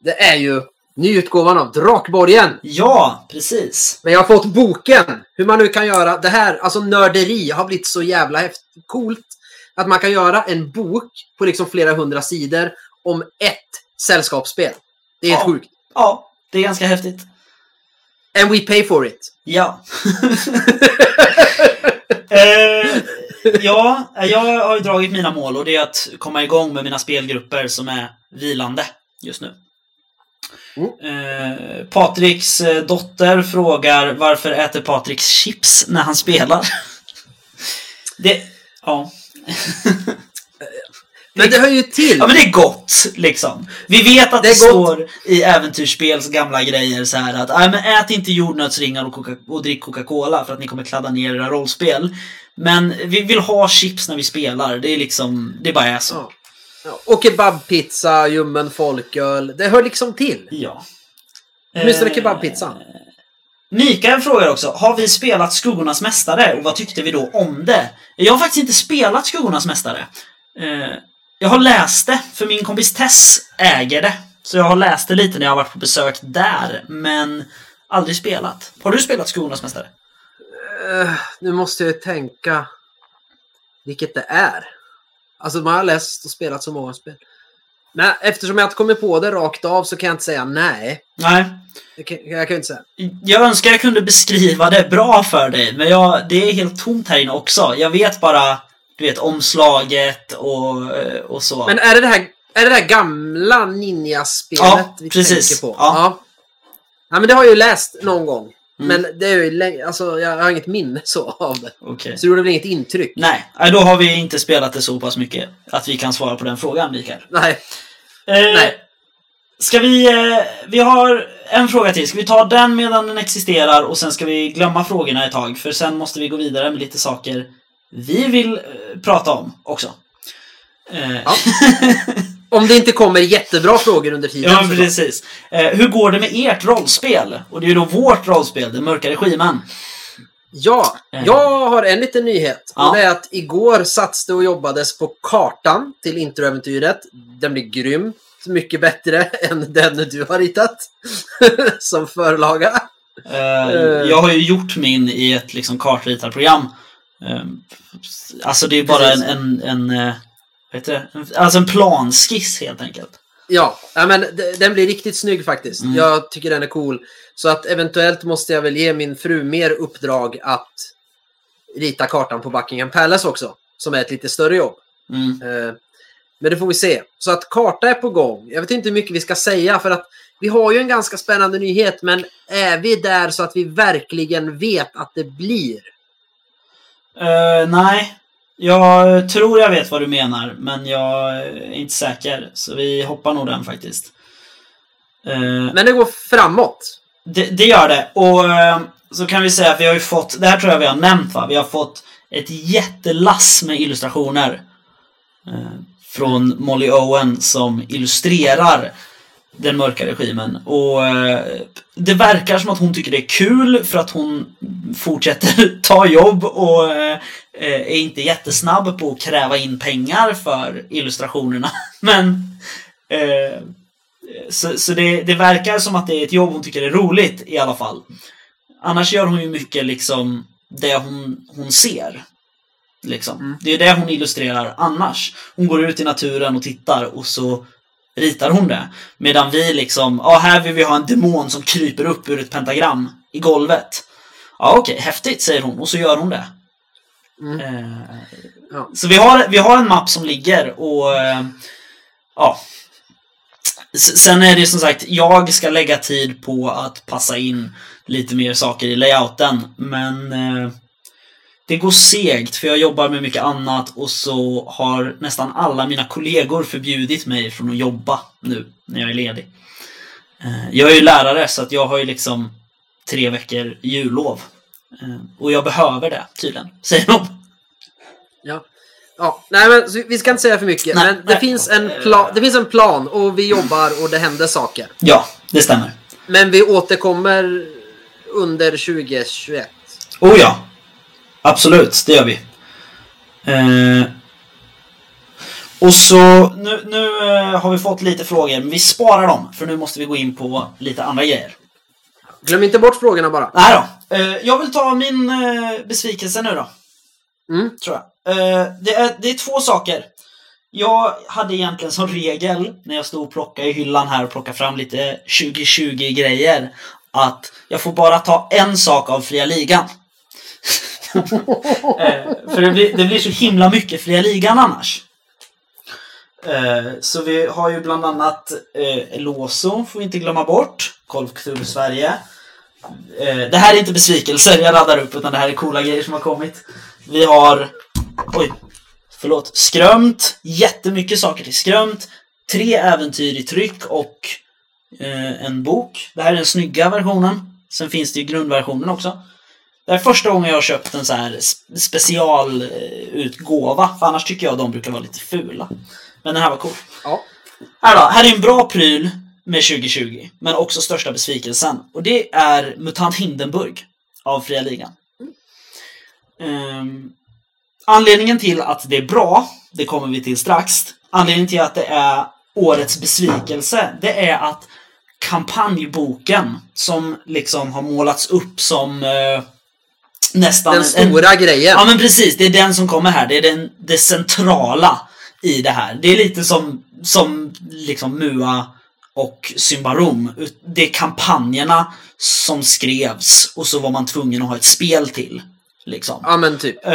Det är ju nyutgåvan av Drakborgen. Ja, precis. Men jag har fått boken. Hur man nu kan göra det här. Alltså nörderi har blivit så jävla häftigt, coolt. Att man kan göra en bok på liksom flera hundra sidor om ett sällskapsspel. Det är Ja. sjukt. Ja, det är ganska häftigt. And we pay for it. Ja. eh, ja, jag har ju dragit mina mål och det är att komma igång med mina spelgrupper som är vilande just nu. Mm. Eh, Patriks eh, dotter frågar varför äter Patriks chips när han spelar? det, ja. Men det hör ju till. Ja men det är gott liksom. Vi vet att det, Det står i äventyrsspels gamla grejer så här att Nej, men ät inte jordnötsringar och, Coca- och drick Coca-Cola för att ni kommer kladda ner era rollspel. Men vi vill ha chips när vi spelar. Det är liksom, det bara är så. Ja. Ja. Och kebabpizza, ljummen folköl. Det hör liksom till. Ja. Åtminstone Eh, kebabpizzan. Mikael frågar också, har vi spelat Skuggornas Mästare och vad tyckte vi då om det? Jag har faktiskt inte spelat Skuggornas Mästare. Eh, jag har läst det, för min kompis Tess äger det. Så jag har läst det lite när jag har varit på besök där, men aldrig spelat. Har du spelat Skuggornas Mästare? Eh, nu måste jag tänka vilket det är. Alltså man har läst och spelat så många spel. Men eftersom jag inte kommer på det rakt av så kan jag inte säga nej. Nej. Det kan, jag kan inte säga. Jag önskar jag kunde beskriva det bra för dig, men jag, det är helt tomt här inne också. Jag vet bara, du vet, omslaget och, och så. Men är det det här, är det här gamla Ninja-spelet Ja, vi precis. tänker på? Ja. ja. Ja, men det har jag ju läst någon gång. Mm. Men det är ju länge, alltså jag har inget minne så av det. Okej. Så det gjorde väl inget intryck? Nej, nej, då har vi inte spelat det så pass mycket att vi kan svara på den frågan, Mikael. Nej. Eh, Nej. Ska vi... Eh, vi har en fråga till. Ska vi ta den medan den existerar och sen ska vi glömma frågorna ett tag? För sen måste vi gå vidare med lite saker vi vill eh, prata om också. Eh, Ja. Om det inte kommer jättebra frågor under tiden. ja, precis. Eh, hur går det med ert rollspel? Och det är ju då vårt rollspel, Den mörka regimen. Ja, Eh. jag har en liten nyhet. Ja. Och det är att igår satt det och jobbades på kartan till introäventyret. Den blir grymt mycket bättre än den du har ritat. Som förlaga. Eh. Jag har ju gjort min i ett liksom kartritarprogram. Eh, Alltså det är bara en, Precis. en, en, eh, det? En- alltså en planskiss helt enkelt. Ja, men den blir riktigt snygg faktiskt. Mm. Jag tycker den är cool. Så att eventuellt måste jag väl ge min fru mer uppdrag att rita kartan på Buckingham Palace också. Som är ett lite större jobb. Mm. Eh, Men det får vi se. Så att karta är på gång. Jag vet inte hur mycket vi ska säga för att vi har ju en ganska spännande nyhet men är vi där så att vi verkligen vet att det blir? Eh, nej, Jag tror jag vet vad du menar, men jag är inte säker. Så vi hoppar nog den faktiskt. Eh, Men det går framåt. det, det gör det. Och eh, så kan vi säga att vi har ju fått, det här tror jag vi har nämnt va? Vi har fått ett jättelass med illustrationer. Eh, från Molly Owen som illustrerar den mörka regimen. Och eh, det verkar som att hon tycker det är kul för att hon fortsätter ta jobb och eh, är inte jättesnabb på att kräva in pengar för illustrationerna. Men eh, så, så det, det verkar som att det är ett jobb hon tycker är roligt i alla fall. Annars gör hon ju mycket liksom det hon, hon ser. Liksom. Mm. Det är det hon illustrerar annars. Hon går ut i naturen och tittar och så ritar hon det. Medan vi liksom, ja här vill vi ha en demon som kryper upp ur ett pentagram i golvet. Ja okej, häftigt säger hon och så gör hon det. Mm. Eh, Ja. Så vi har, vi har en mapp som ligger och eh, ja. Sen är det som sagt, jag ska lägga tid på att passa in lite mer saker i layouten. Men eh, det går segt för jag jobbar med mycket annat och så har nästan alla mina kollegor förbjudit mig från att jobba nu när jag är ledig. Eh, jag är ju lärare så att jag har ju liksom tre veckor jullov. Eh, och jag behöver det tydligen, säger de. Ja. Ja, nej men vi ska inte säga för mycket. Nej, men det nej. finns, en pla- det finns en plan och vi jobbar och det händer saker. Ja, det stämmer. Men vi återkommer under 2021. Oh ja! Absolut, det gör vi. Eh, och så, nu, nu eh, har vi fått lite frågor, men vi sparar dem, för nu måste vi gå in på lite andra grejer. Glöm inte bort frågorna bara. Nej då. Eh, jag vill ta min eh, besvikelse nu då. Mm. Tror jag. Eh, det, är, det är två saker. Jag hade egentligen som regel, när jag stod och plockade i hyllan här och plockade fram lite 2020-grejer, att jag får bara ta en sak av fria ligan. Eh, för det blir, det blir så himla mycket fria ligan annars. Eh, så vi har ju bland annat eh, Eloso, får vi inte glömma bort. Golfklubb Sverige. Eh, det här är inte besvikelser jag laddar upp, utan det här är coola grejer som har kommit. Vi har... Oj. Förlåt. Skrömt. Jättemycket saker till Skrömt. Tre äventyr i tryck och eh, en bok. Det här är den snygga versionen. Sen finns det ju grundversionen också. Det är första gången jag har köpt en så här sp- specialutgåva. För annars tycker jag de brukar vara lite fula. Men den här var cool. Ja. Här då, här är en bra pryl med 2020. Men också största besvikelsen. Och det är MUTANT Hindenburg av Fria Ligan. Ehm, anledningen till att det är bra, det kommer vi till strax. Anledningen till att det är årets besvikelse, det är att kampanjboken som liksom har målats upp som eh, nästan Den en- stora grejen. Ja men precis, det är den som kommer här. Det är den, det centrala i det här. Det är lite som, som liksom Mua och Symbarom. Det är kampanjerna som skrevs och så var man tvungen att ha ett spel till. Liksom. Ja men typ. Uh,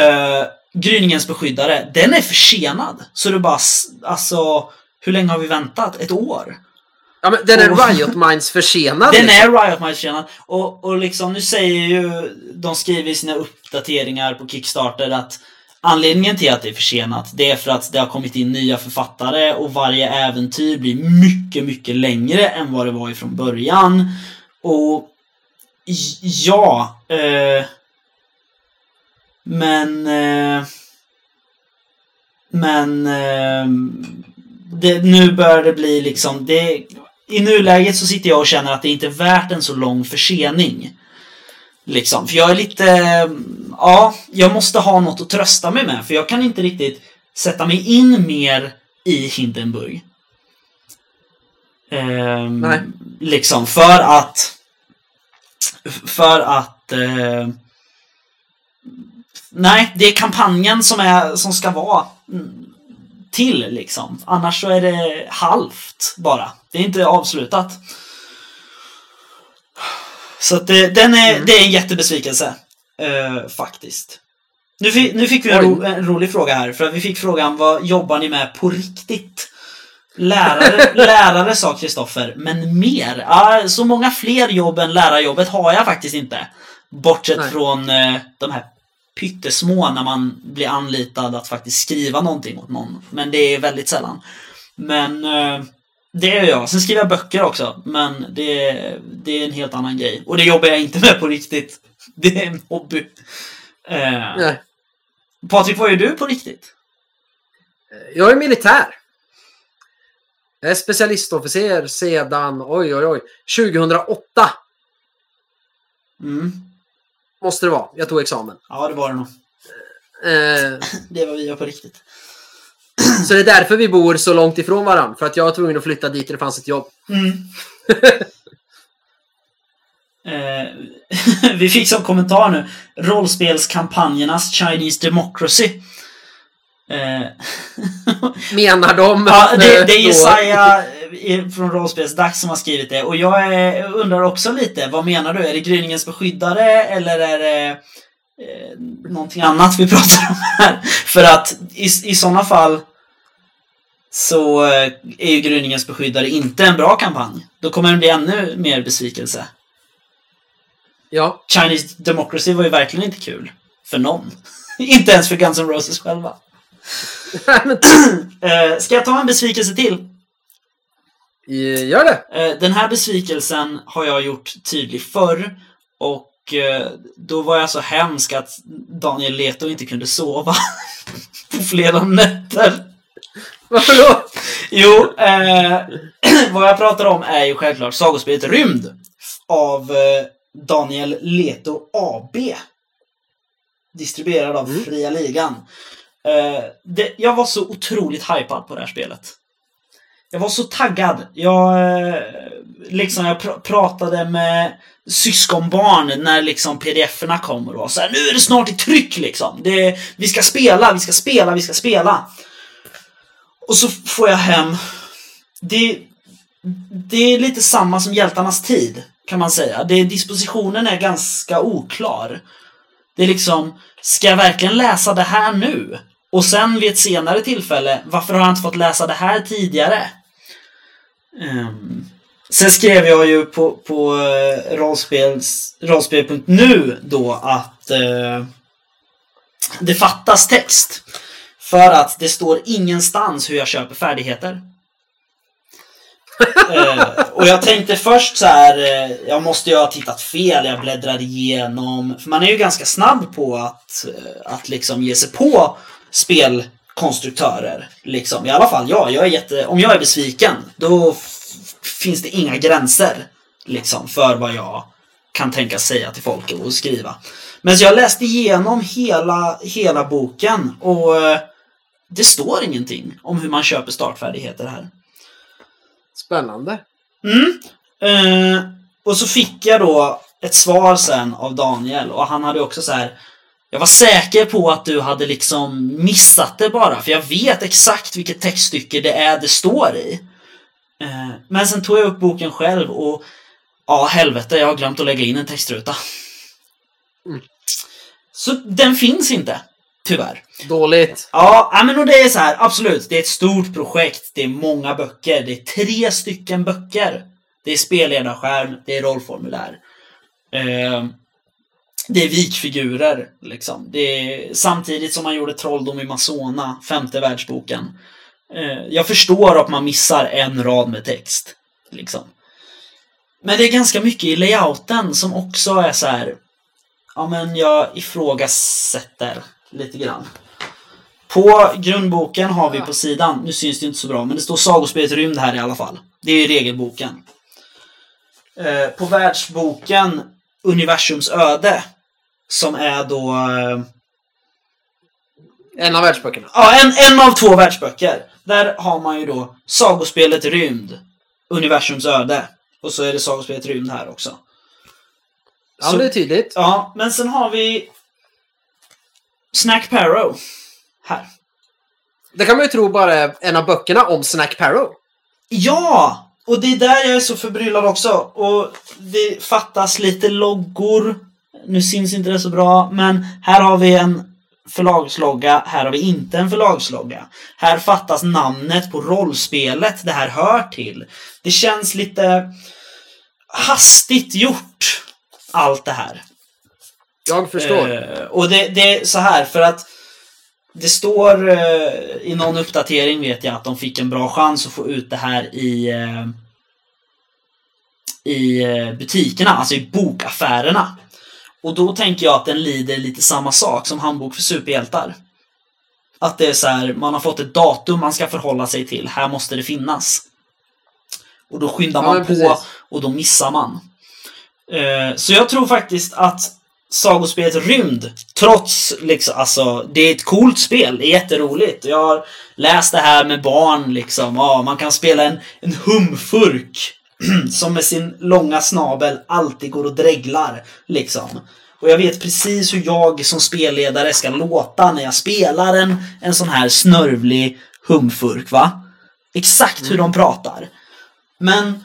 Gryningens beskyddare, den är försenad. Så det bara, alltså, hur länge har vi väntat? Ett år? Ja, men den är Oh. Riot Minds försenad. Den liksom. är Riot Minds försenad. Och, och liksom, nu säger ju, de skriver i sina uppdateringar på Kickstarter att anledningen till att det är försenat, det är för att det har kommit in nya författare och varje äventyr blir mycket, mycket längre än vad det var ifrån början. Och ja, eh, men eh, men eh, det, nu börjar det bli liksom det, I nuläget så sitter jag och känner att det inte är värt en så lång försening. Liksom, för jag är lite... Ja, jag måste ha något att trösta mig med. För jag kan inte riktigt sätta mig in mer i Hindenburg. Ehm, Nej. Liksom, för att... För att... Eh, nej, det är kampanjen som, är, som ska vara till liksom. Annars så är det halvt bara. Det är inte avslutat. Så att det, den är, Mm. det är en jättebesvikelse. eh, faktiskt. Nu, fi, nu fick vi en, ro, en rolig fråga här. För att vi fick frågan vad jobbar ni med på riktigt? Lärare, lärare sa Kristoffer, men mer? Ja, så många fler jobb än lärarjobbet har jag faktiskt inte. Bortsett Nej. från eh, de här pyttesmå när man blir anlitad att faktiskt skriva någonting åt någon. Men det är väldigt sällan. Men eh, det gör jag. Sen skriver jag böcker också. Men det, det är en helt annan grej. Och det jobbar jag inte med på riktigt. Det är en hobby. Eh, Nej. Patrik, vad gör du på riktigt? Jag är militär. Jag är specialistofficer sedan, oj oj oj, 2008 Mm. måste det vara. Jag tog examen. Ja, det var det nog. Eh, Det var vi på riktigt. så det är därför vi bor så långt ifrån varandra. För att jag var tvungen att flytta dit där det fanns ett jobb. Mm. eh, vi fick som kommentar nu rollspelskampanjernas Chinese Democracy. Eh, Menar de... ja, det, det är Jesaja eh, från Rollspelsdags som har skrivit det. Och jag eh, undrar också lite, vad menar du? Är det gryningens beskyddare eller är det eh, någonting annat vi pratar om här? För att i, i sådana fall så eh, är ju gryningens beskyddare inte en bra kampanj. Då kommer det bli ännu mer besvikelse. Ja. Chinese Democracy var ju verkligen inte kul. För någon. inte ens för Guns N' Roses själva. Eh, ska jag ta en besvikelse till? eh, Gör det. Den här besvikelsen har jag gjort tydlig förr och då var jag så hemsk att Daniel Leto inte kunde sova på flera nätter. Varför då? Jo, eh, vad jag pratar om är ju självklart sagospelet Rymd av eh, Daniel Leto AB. Distribuerad av Mm. Fria Ligan. Eh, det, jag var så otroligt hypad på det här spelet. Jag var så taggad. Jag, eh, liksom, jag pr- pratade med syskonbarn när liksom pdf-erna kom och var så här, nu är det snart i tryck liksom. Det, vi ska spela, vi ska spela, vi ska spela. Och så får jag hem det, det är lite samma som Hjältarnas tid, kan man säga. Det, dispositionen är ganska oklar. Det är liksom, ska jag verkligen läsa det här nu? Och sen vid ett senare tillfälle, varför har jag inte fått läsa det här tidigare? Um, sen skrev jag ju på, på eh, uh, rollspel.nu då att uh, det fattas text. För att det står ingenstans hur jag köper färdigheter. Eh, och jag tänkte först så här, eh, jag måste ju ha tittat fel, jag bläddrade igenom. För man är ju ganska snabb på att, eh, att liksom ge sig på spelkonstruktörer. Liksom. I alla fall jag, jag är jätte, om jag är besviken, då finns det inga gränser liksom, för vad jag kan tänka säga till folk och skriva. Men så jag läste igenom hela, hela boken och eh, det står ingenting om hur man köper startfärdigheter här. Spännande. Mm. Eh, och så fick jag då ett svar sen av Daniel och han hade också så här. Jag var säker på att du hade liksom missat det bara för jag vet exakt vilket textstycke det är det står i. Eh, men sen tog jag upp boken själv och ja, helvete, jag har glömt att lägga in en textruta. Mm. Så den finns inte, tyvärr. Dåligt. Ja, men och det är så här, absolut. Det är ett stort projekt. Det är många böcker. Det är tre stycken böcker. Det är spelledarskärm, det är rollformulär. Eh, det är vikfigurer, liksom. Det är, samtidigt som man gjorde Trolldom i Masona, femte världsboken. Eh, jag förstår att man missar en rad med text, liksom. Men det är ganska mycket i layouten som också är så här. Ja, men jag ifrågasätter lite grann. På grundboken har vi på sidan, nu syns det inte så bra, men det står Sagospelet Rymd här i alla fall. Det är ju regelboken. Eh, på världsboken Universums öde, som är då eh, En av världsböckerna. Ja, en, en av två världsböcker. Där har man ju då Sagospelet Rymd, Universums öde. Och så är det Sagospelet Rymd här också. Ja, Så- det är tydligt. Ja, men sen har vi Snack Parrow. Här. Det kan man ju tro bara är en av böckerna om Snack Parrow. Ja! Och det är där jag är så förbryllad också. Och det fattas lite loggor. Nu syns inte det så bra, men här har vi en förlagslogga. Här har vi inte en förlagslogga. Här fattas namnet på rollspelet det här hör till. Det känns lite hastigt gjort, allt det här. Jag förstår. Eh, och det, det är så här för att det står eh, i någon uppdatering vet jag att de fick en bra chans att få ut det här i eh, i eh, butikerna, alltså i bokaffärerna. Och då tänker jag att den lider lite samma sak som Handbok för superhjältar. Att det är så här, man har fått ett datum man ska förhålla sig till. Här måste det finnas. Och då skyndar Ja, man men på och då missar man. Eh, så jag tror faktiskt att sagospelet Rymd, trots liksom, alltså, det är ett coolt spel, det är jätteroligt. Jag har läst det här med barn liksom, ja, man kan spela en, en humfurk som med sin långa snabel alltid går och dreglar, liksom. Och jag vet precis hur jag som spelledare ska låta när jag spelar en, en sån här snörvlig humfurk, va? Exakt hur de pratar. Men,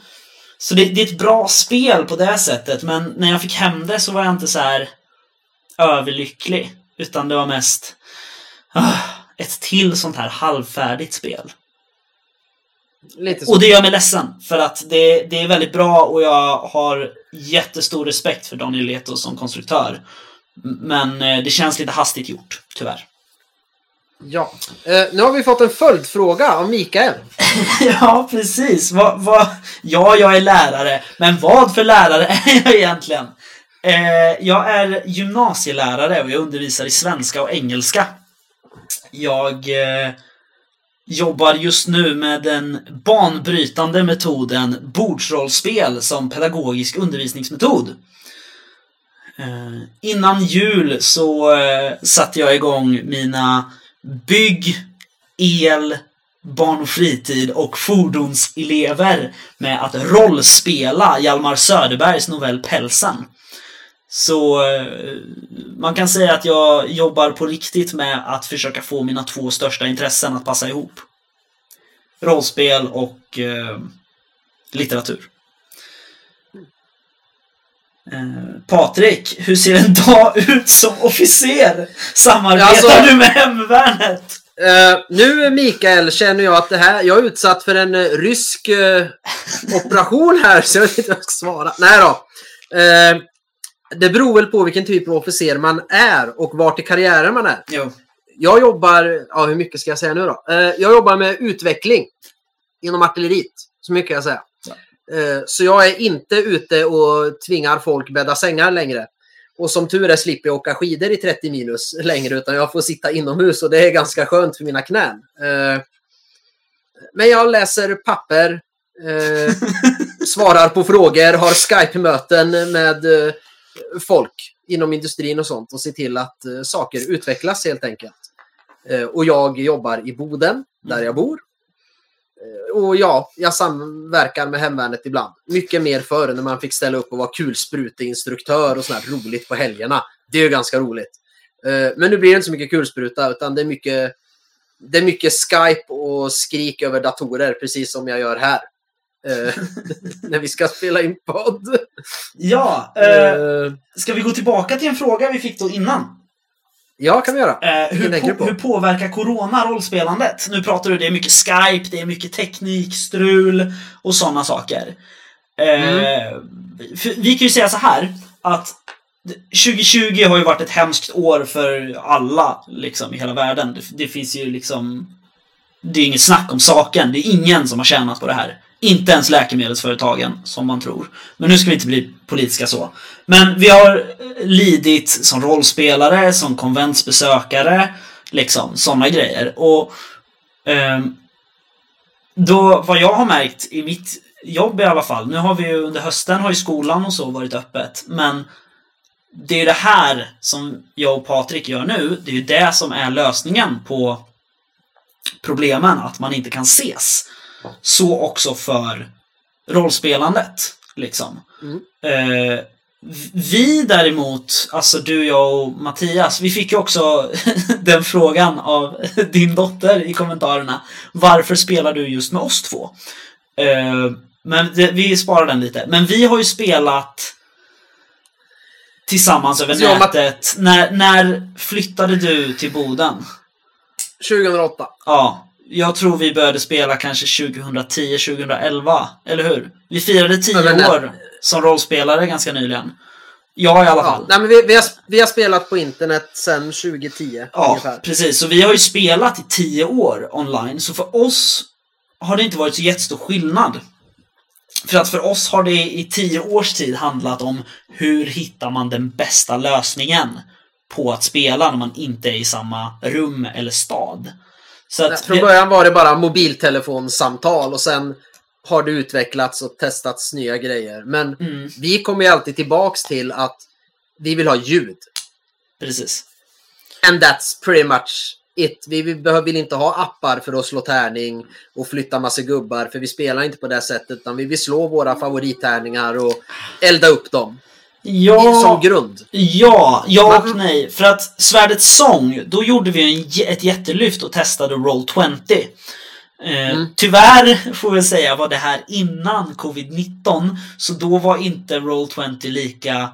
så det, det är ett bra spel på det sättet, men när jag fick hem det så var jag inte så här överlycklig. Utan det var mest ah, ett till sånt här halvfärdigt spel. Och det gör mig ledsen, för att det, det är väldigt bra och jag har jättestor respekt för Daniel Leto som konstruktör. Men eh, det känns lite hastigt gjort, tyvärr. Ja. Eh, nu har vi fått en följdfråga av Mikael. ja, precis. Vad, vad, ja, jag är lärare, men vad för lärare är jag egentligen? Eh, jag är gymnasielärare och jag undervisar i svenska och engelska. Jag eh, jobbar just nu med den banbrytande metoden bordsrollspel som pedagogisk undervisningsmetod. Eh, innan jul så eh, satte jag igång mina bygg, el, barn och fritid och fordonselever med att rollspela Hjalmar Söderbergs novell Pälsen. Så eh, man kan säga att jag jobbar på riktigt med att försöka få mina två största intressen att passa ihop. Rollspel och eh, litteratur. Eh, Patrik, hur ser en dag ut som officer? Samarbetar Alltså- du med hemvärnet? Eh, nu Mikael känner jag att det här, jag är utsatt för en eh, rysk eh, operation här så jag vet inte vad jag ska svara. Nej då. Det beror väl på vilken typ av officer man är och vart i karriären man är. Jo. Jag jobbar, ja hur mycket ska jag säga nu då? Eh, jag jobbar med utveckling inom artilleriet. Så mycket kan jag säga. Eh, så jag är inte ute och tvingar folk bädda sängar längre. Och som tur är slipper jag åka skidor i 30 minus längre utan jag får sitta inomhus och det är ganska skönt för mina knän. Eh, men jag läser papper, svarar på frågor, har Skype-möten med folk inom industrin och sånt och se till att eh, saker utvecklas helt enkelt. Eh, och jag jobbar i Boden, där jag bor. Eh, och ja, jag samverkar med hemvärnet ibland. Mycket mer förr när man fick ställa upp och vara kulspruteinstruktör och sånt här roligt på helgerna. Det är ju ganska roligt. Eh, men nu blir det inte så mycket kulspruta utan det är mycket det är mycket Skype och skrik över datorer, precis som jag gör här. Eh, när vi ska spela in podd. Ja, eh, Eh, ska vi gå tillbaka till en fråga vi fick då innan? ja, kan vi göra. Eh, hur, på, hur påverkar Corona rollspelandet? Nu pratar du, det är mycket Skype, det är mycket teknikstrul och sådana saker. Eh, Mm. vi kan ju säga så här att 2020 har ju varit ett hemskt år för alla liksom, i hela världen. Det, det finns ju liksom... Det är inget snack om saken. Det är ingen som har tjänat på det här. Inte ens läkemedelsföretagen, som man tror. Men nu ska vi inte bli politiska så. Men vi har eh, lidit som rollspelare, som konventsbesökare, liksom sådana grejer. Och eh, då, vad jag har märkt i mitt jobb i alla fall, nu har vi ju under hösten har ju skolan och så varit öppet, men det är ju det här som jag och Patrik gör nu, det är ju det som är lösningen på problemen, att man inte kan ses. Så också för rollspelandet, liksom. Mm. Eh, vi däremot, alltså du, jag och Mattias, vi fick ju också den frågan av din dotter i kommentarerna. Varför spelar du just med oss två? Eh, men det, vi sparar den lite. Men vi har ju spelat tillsammans över Matt- nätet. När, när flyttade du till Boden? 2008. Ja, jag tror vi började spela kanske 2010, 2011. Eller hur? Vi firade tio nät- år som rollspelare ganska nyligen. Jag i alla Ja, fall. nej, men vi, vi, har, vi har spelat på internet sedan 2010 Ja, ungefär. precis. Så vi har ju spelat i tio år online, så för oss har det inte varit så jättestor skillnad. För att för oss har det i tio års tid handlat om hur hittar man den bästa lösningen på att spela när man inte är i samma rum eller stad. Så att Från början var det bara mobiltelefonsamtal och sen har det utvecklats och testats nya grejer. Men Mm, vi kommer ju alltid tillbaks till att vi vill ha ljud. precis. And that's pretty much it. Vi vill inte ha appar för att slå tärning och flytta massa gubbar, för vi spelar inte på det sättet, utan vi vill slå våra favorittärningar och elda upp dem. Ja, Som grund. Ja, ja och nej. För att Svärdets sång, då gjorde vi en, ett jättelyft och testade Roll20. Eh, Mm. Tyvärr, får vi säga, var det här innan Covid-19. Så då var inte Roll20 lika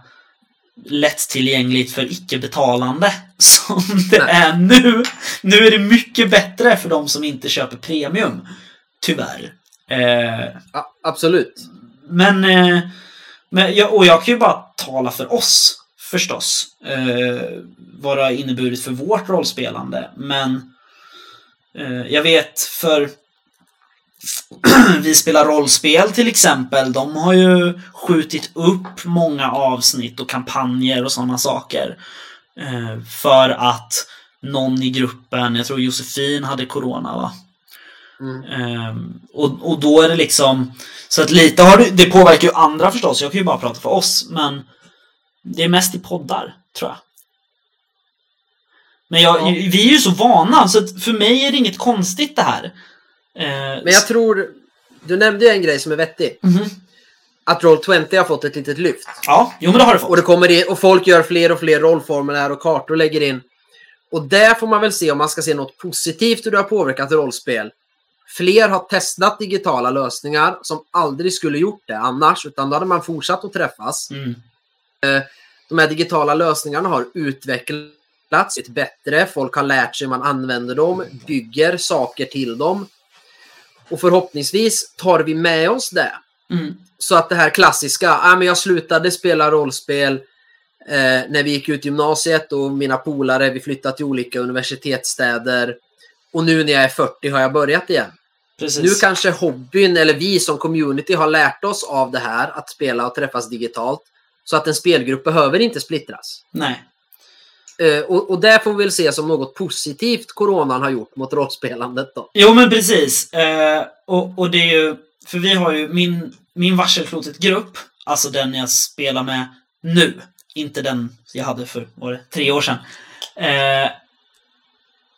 lättillgängligt för icke-betalande som det Nej. är nu. Nu är det mycket bättre för de som inte köper premium. Tyvärr. Eh, absolut. men, eh, men jag, och jag kan ju bara tala för oss förstås. Eh, vad det har inneburit för vårt rollspelande. Men eh, jag vet för vi spelar rollspel till exempel. De har ju skjutit upp många avsnitt och kampanjer och sådana saker. Eh, för att någon i gruppen, jag tror Josefin hade corona va? Mm. Och, och då är det liksom Så att lite har det, det påverkar ju andra förstås, jag kan ju bara prata för oss men Det är mest i poddar, tror jag Men jag, Ja. vi är ju så vana, så för mig är det inget konstigt det här Ehm, Men jag tror, du nämnde ju en grej som är vettig. mhm. Att Roll20 har fått ett litet lyft. Ja, jo men det har det fått Och, det kommer in, och folk gör fler och fler rollformulär och kartor lägger in. Och där får man väl se om man ska se något positivt hur det har påverkat rollspel. Fler har testat digitala lösningar som aldrig skulle gjort det annars, utan då hade man fortsatt att träffas. mm. De här digitala lösningarna har utvecklats bättre, folk har lärt sig hur man använder dem, bygger saker till dem. Och förhoppningsvis tar vi med oss det. Mm. Så att det här klassiska, ah, men jag slutade spela rollspel eh, när vi gick ut gymnasiet och mina polare, vi flyttade till olika universitetsstäder. Och nu när jag är 40 har jag börjat igen. Precis Nu kanske hobbyn, eller vi som community, har lärt oss av det här, att spela och träffas digitalt. Så att en spelgrupp behöver inte splittras. Nej Eh, och, och det får vi väl se som något positivt coronan har gjort mot rollspelandet då. Jo men precis. Eh, och, och det är ju, för vi har ju min, min varselklotet-grupp, alltså den jag spelar med nu, inte den jag hade för var det, tre år sedan. Eh,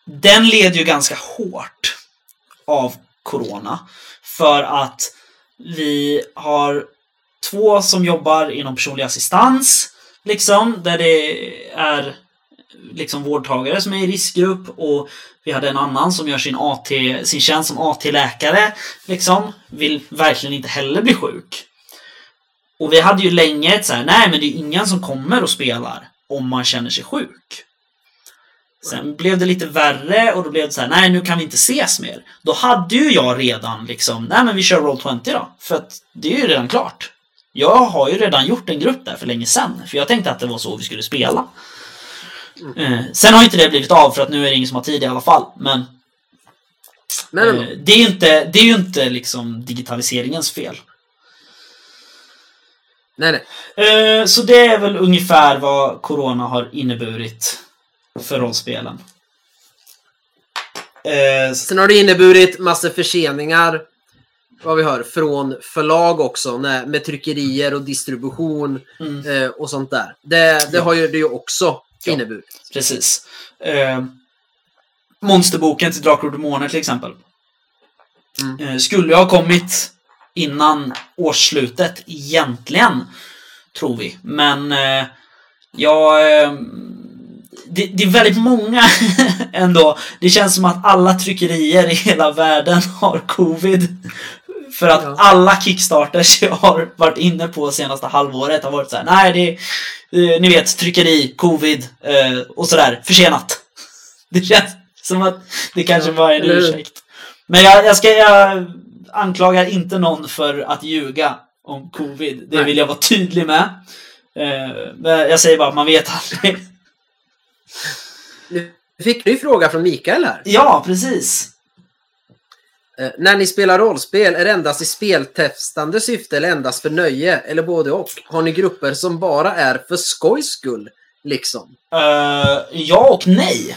den led ju ganska hårt av Corona. För att vi har två som jobbar inom personlig assistans, liksom, där det är liksom vårdtagare som är i riskgrupp och vi hade en annan som gör sin, AT, sin tjänst som AT-läkare. Liksom. Vill verkligen inte heller bli sjuk. Och vi hade ju länge ett så här, nej men det är ingen som kommer och spelar om man känner sig sjuk. Sen blev det lite värre och då blev det så här, nej nu kan vi inte ses mer. Då hade ju jag redan liksom, nej men vi kör Roll20 då. För att det är ju redan klart. Jag har ju redan gjort en grupp där för länge sedan. För jag tänkte att det var så vi skulle spela. Eh, sen har inte det blivit av för att nu är det ingen som har tid i alla fall. Men Men eh, det är inte, det är ju inte liksom digitaliseringens fel. nej, nej. Eh, så det är väl ungefär vad Corona har inneburit för rollspelen. Eh, Sen har det inneburit massa förseningar, vad vi hör, från förlag också med, med tryckerier och distribution mm, eh, och sånt där. Det, det Ja. har ju det ju också Ja. inneburit. precis. Eh, monsterboken till Drakar och Demoner till exempel. Mm. Eh, skulle ha kommit innan årsslutet egentligen, tror vi. Men eh, jag... Det, det är väldigt många ändå. Det känns som att alla tryckerier i hela världen har covid. För att Ja. alla kickstarters jag har varit inne på senaste halvåret har varit så här. nej det är, eh, ni vet, tryckeri, covid eh, och sådär, försenat. Det känns som att det kanske Ja, är en eller ursäkt. Men jag, jag, ska, jag anklagar inte någon för att ljuga om covid. Det Nej. vill jag vara tydlig med. Eh, jag säger bara att man vet aldrig. Nu fick du en fråga från Mikael här. Ja, precis. Eh, när ni spelar rollspel, är det endast i speltestande syfte eller endast för nöje? Eller både och? Har ni grupper som bara är för skojs skull? Liksom. Eh, ja och nej.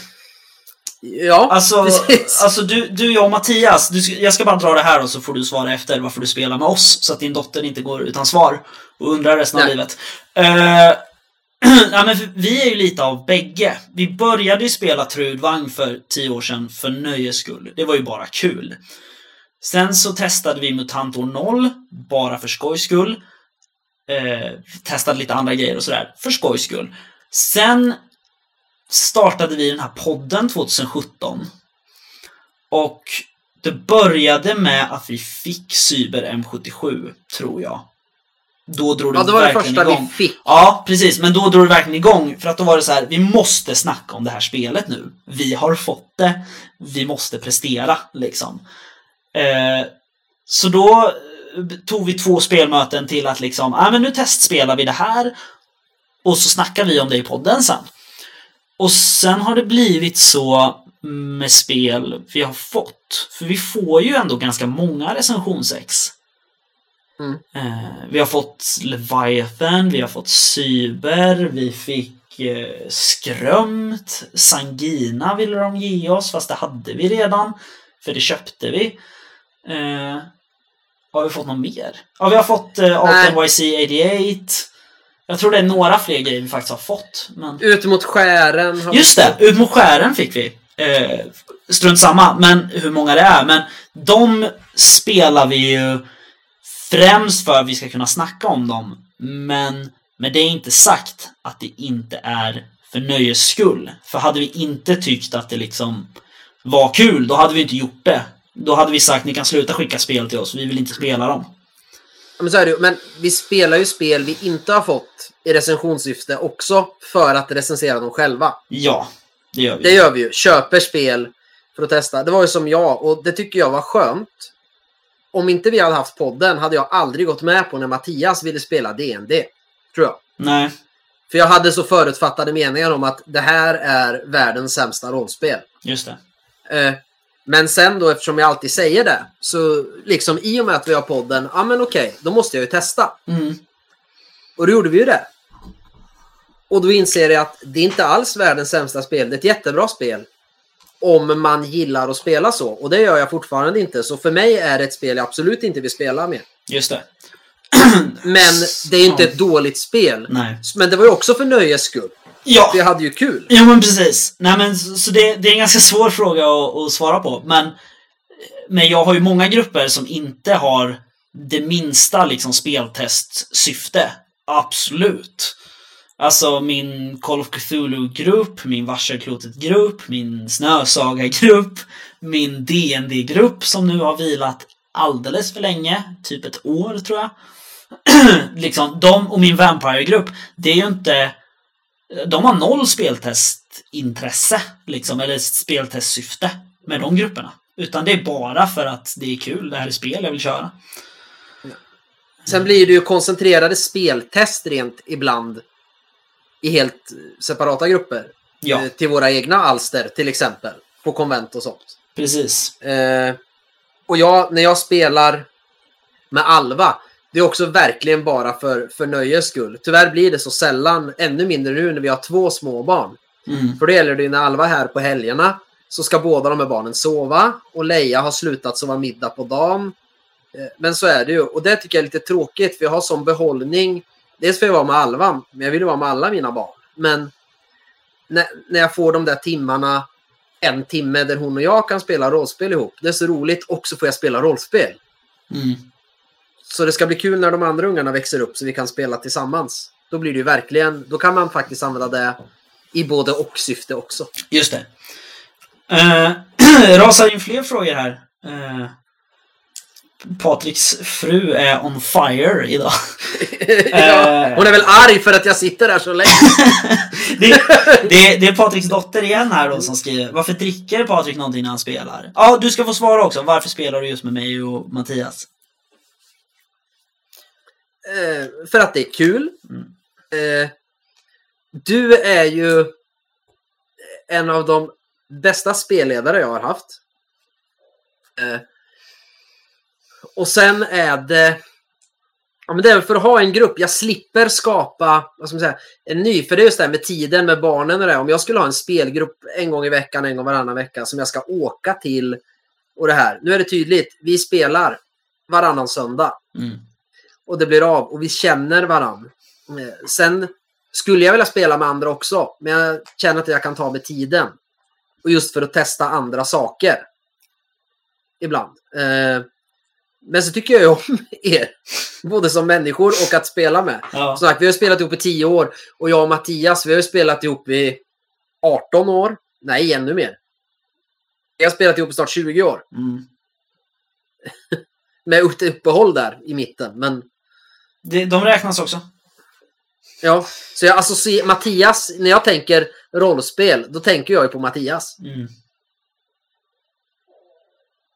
Ja, Alltså, precis. alltså du, du, jag och Mattias, du, jag ska bara dra det här och så får du svara efter varför du spelar med oss. Så att din dotter inte går utan svar och undrar resten av Nej. livet. Uh, ja, men vi är ju lite av bägge. Vi började ju spela Trudvang för tio år sedan för nöjes skull. Det var ju bara kul. Sen så testade vi MUTANT år 0, bara för skojs skull. Eh, testade lite andra grejer och sådär, för skojs skull. Sen startade vi den här podden 2017. Och det började med att vi fick Cyber M77, tror jag. Då drog det Ja, det var det första igång. vi fick. Ja, precis. Men då drog det verkligen igång. För att då var det så här, vi måste snacka om det här spelet nu. Vi har fått det. Vi måste prestera, liksom. Eh, så då eh, tog vi två spelmöten till att liksom, ja ah, men nu testspelar vi det här. Och så snackar vi om det i podden sen. Och sen har det blivit så med spel vi har fått. För vi får ju ändå ganska många recensionsex. Mm. Eh, vi har fått Leviathan, vi har fått Cyber, vi fick eh, Skrömt, Sangina ville de ge oss, fast det hade vi redan. För det köpte vi. Eh, har vi fått något mer? Ja, vi har fått eh, NYC 88. Jag tror det är några fler grejer vi faktiskt har fått. Men... Ut mot skären. har Just det, ut mot skären fick vi. Eh, strunt samma, men hur många det är. Men de spelar vi ju främst för att vi ska kunna snacka om dem. Men med det är inte sagt att det inte är för nöjes skull. För hade vi inte tyckt att det liksom var kul, då hade vi inte gjort det. Då hade vi sagt ni kan sluta skicka spel till oss, vi vill inte spela dem. Men, så är det, men vi spelar ju spel vi inte har fått i recensionssyfte också för att recensera dem själva. Ja, det gör vi. Det gör vi ju. Köper spel för att testa. Det var ju som jag och det tycker jag var skönt. Om inte vi hade haft podden hade jag aldrig gått med på när Mattias ville spela DND. Tror jag. Nej, För jag hade så förutfattade meningar om att det här är världens sämsta rollspel. just det. Eh, men sen då, eftersom jag alltid säger det, så liksom i och med att vi har podden, ja men okej, då måste jag ju testa. Mm. Och då gjorde vi ju det. Och då inser jag att det är inte alls världens sämsta spel. Det är ett jättebra spel. Om man gillar att spela så. Och det gör jag fortfarande inte. Så för mig är det ett spel jag absolut inte vill spela med. Just det. Men det är ju inte Ja. ett dåligt spel. Nej. Men det var ju också för nöjes skull. Ja! Vi hade ju kul. Jo men precis. Nej men så, så det, det är en ganska svår fråga att, att svara på. Men, men jag har ju många grupper som inte har det minsta liksom speltestsyfte. Absolut. Alltså min Call of Cthulhu-grupp, min Varselklotet-grupp, min Snösaga-grupp, min DND-grupp som nu har vilat alldeles för länge, typ ett år tror jag. liksom, de och min Vampire-grupp, det är ju inte de har noll speltestintresse, liksom, eller speltestsyfte med de grupperna. Utan det är bara för att det är kul, det här är spel jag vill köra. Sen blir det ju koncentrerade speltest rent ibland. I helt separata grupper. Ja, Eh, Till våra egna alster till exempel. På konvent och sånt. precis. Eh, och jag, när jag spelar med Alva, det är också verkligen bara för, för nöjes skull. Tyvärr blir det så sällan, ännu mindre nu när vi har två små barn. Mm. För det gäller det ju när Alva är här på helgerna så ska båda de här barnen sova och Leia har slutat sova middag på dagen. Eh, Men så är det ju och det tycker jag är lite tråkigt för jag har sån behållning. Dels för att jag vara med Alva, men jag vill ju vara med alla mina barn. Men när, när jag får de där timmarna, en timme där hon och jag kan spela rollspel ihop. Det är så roligt och så får jag spela rollspel. Mm. Så det ska bli kul när de andra ungarna växer upp så vi kan spela tillsammans. Då blir det ju verkligen, då kan man faktiskt använda det i både och syfte också. Just det. Eh, rasar in fler frågor här. Eh, Patriks fru är on fire idag. ja, hon är väl arg för att jag sitter där så länge. det, det, det är Patriks dotter igen här då som skriver. Varför dricker Patrik någonting när han spelar? Ja, du ska få svara också. Varför spelar du just med mig och Mattias? Eh, för att det är kul. Mm. Eh, du är ju en av de bästa spelledare jag har haft. Eh, och sen är det... Ja, men det är för att ha en grupp. Jag slipper skapa vad ska man säga, en ny. För det är just det här med tiden med barnen och det. Om jag skulle ha en spelgrupp en gång i veckan, en gång varannan vecka som jag ska åka till och det här. Nu är det tydligt. Vi spelar varannan söndag Mm. och det blir av och vi känner varann. Eh, Sen skulle jag vilja spela med andra också, men jag känner att jag kan ta med tiden. Och just för att testa andra saker. Ibland. Men så tycker jag ju om er. Både som människor och att spela med. Ja. Som sagt, vi har spelat ihop i 10 år och jag och Mattias, vi har spelat ihop i 18 år. Nej, ännu mer. Vi har spelat ihop i snart 20 år. Mm. Med ett uppehåll där i mitten. Men Det, de räknas också. Ja, så jag associerar Mattias, när jag tänker rollspel, då tänker jag ju på Mattias. Mm.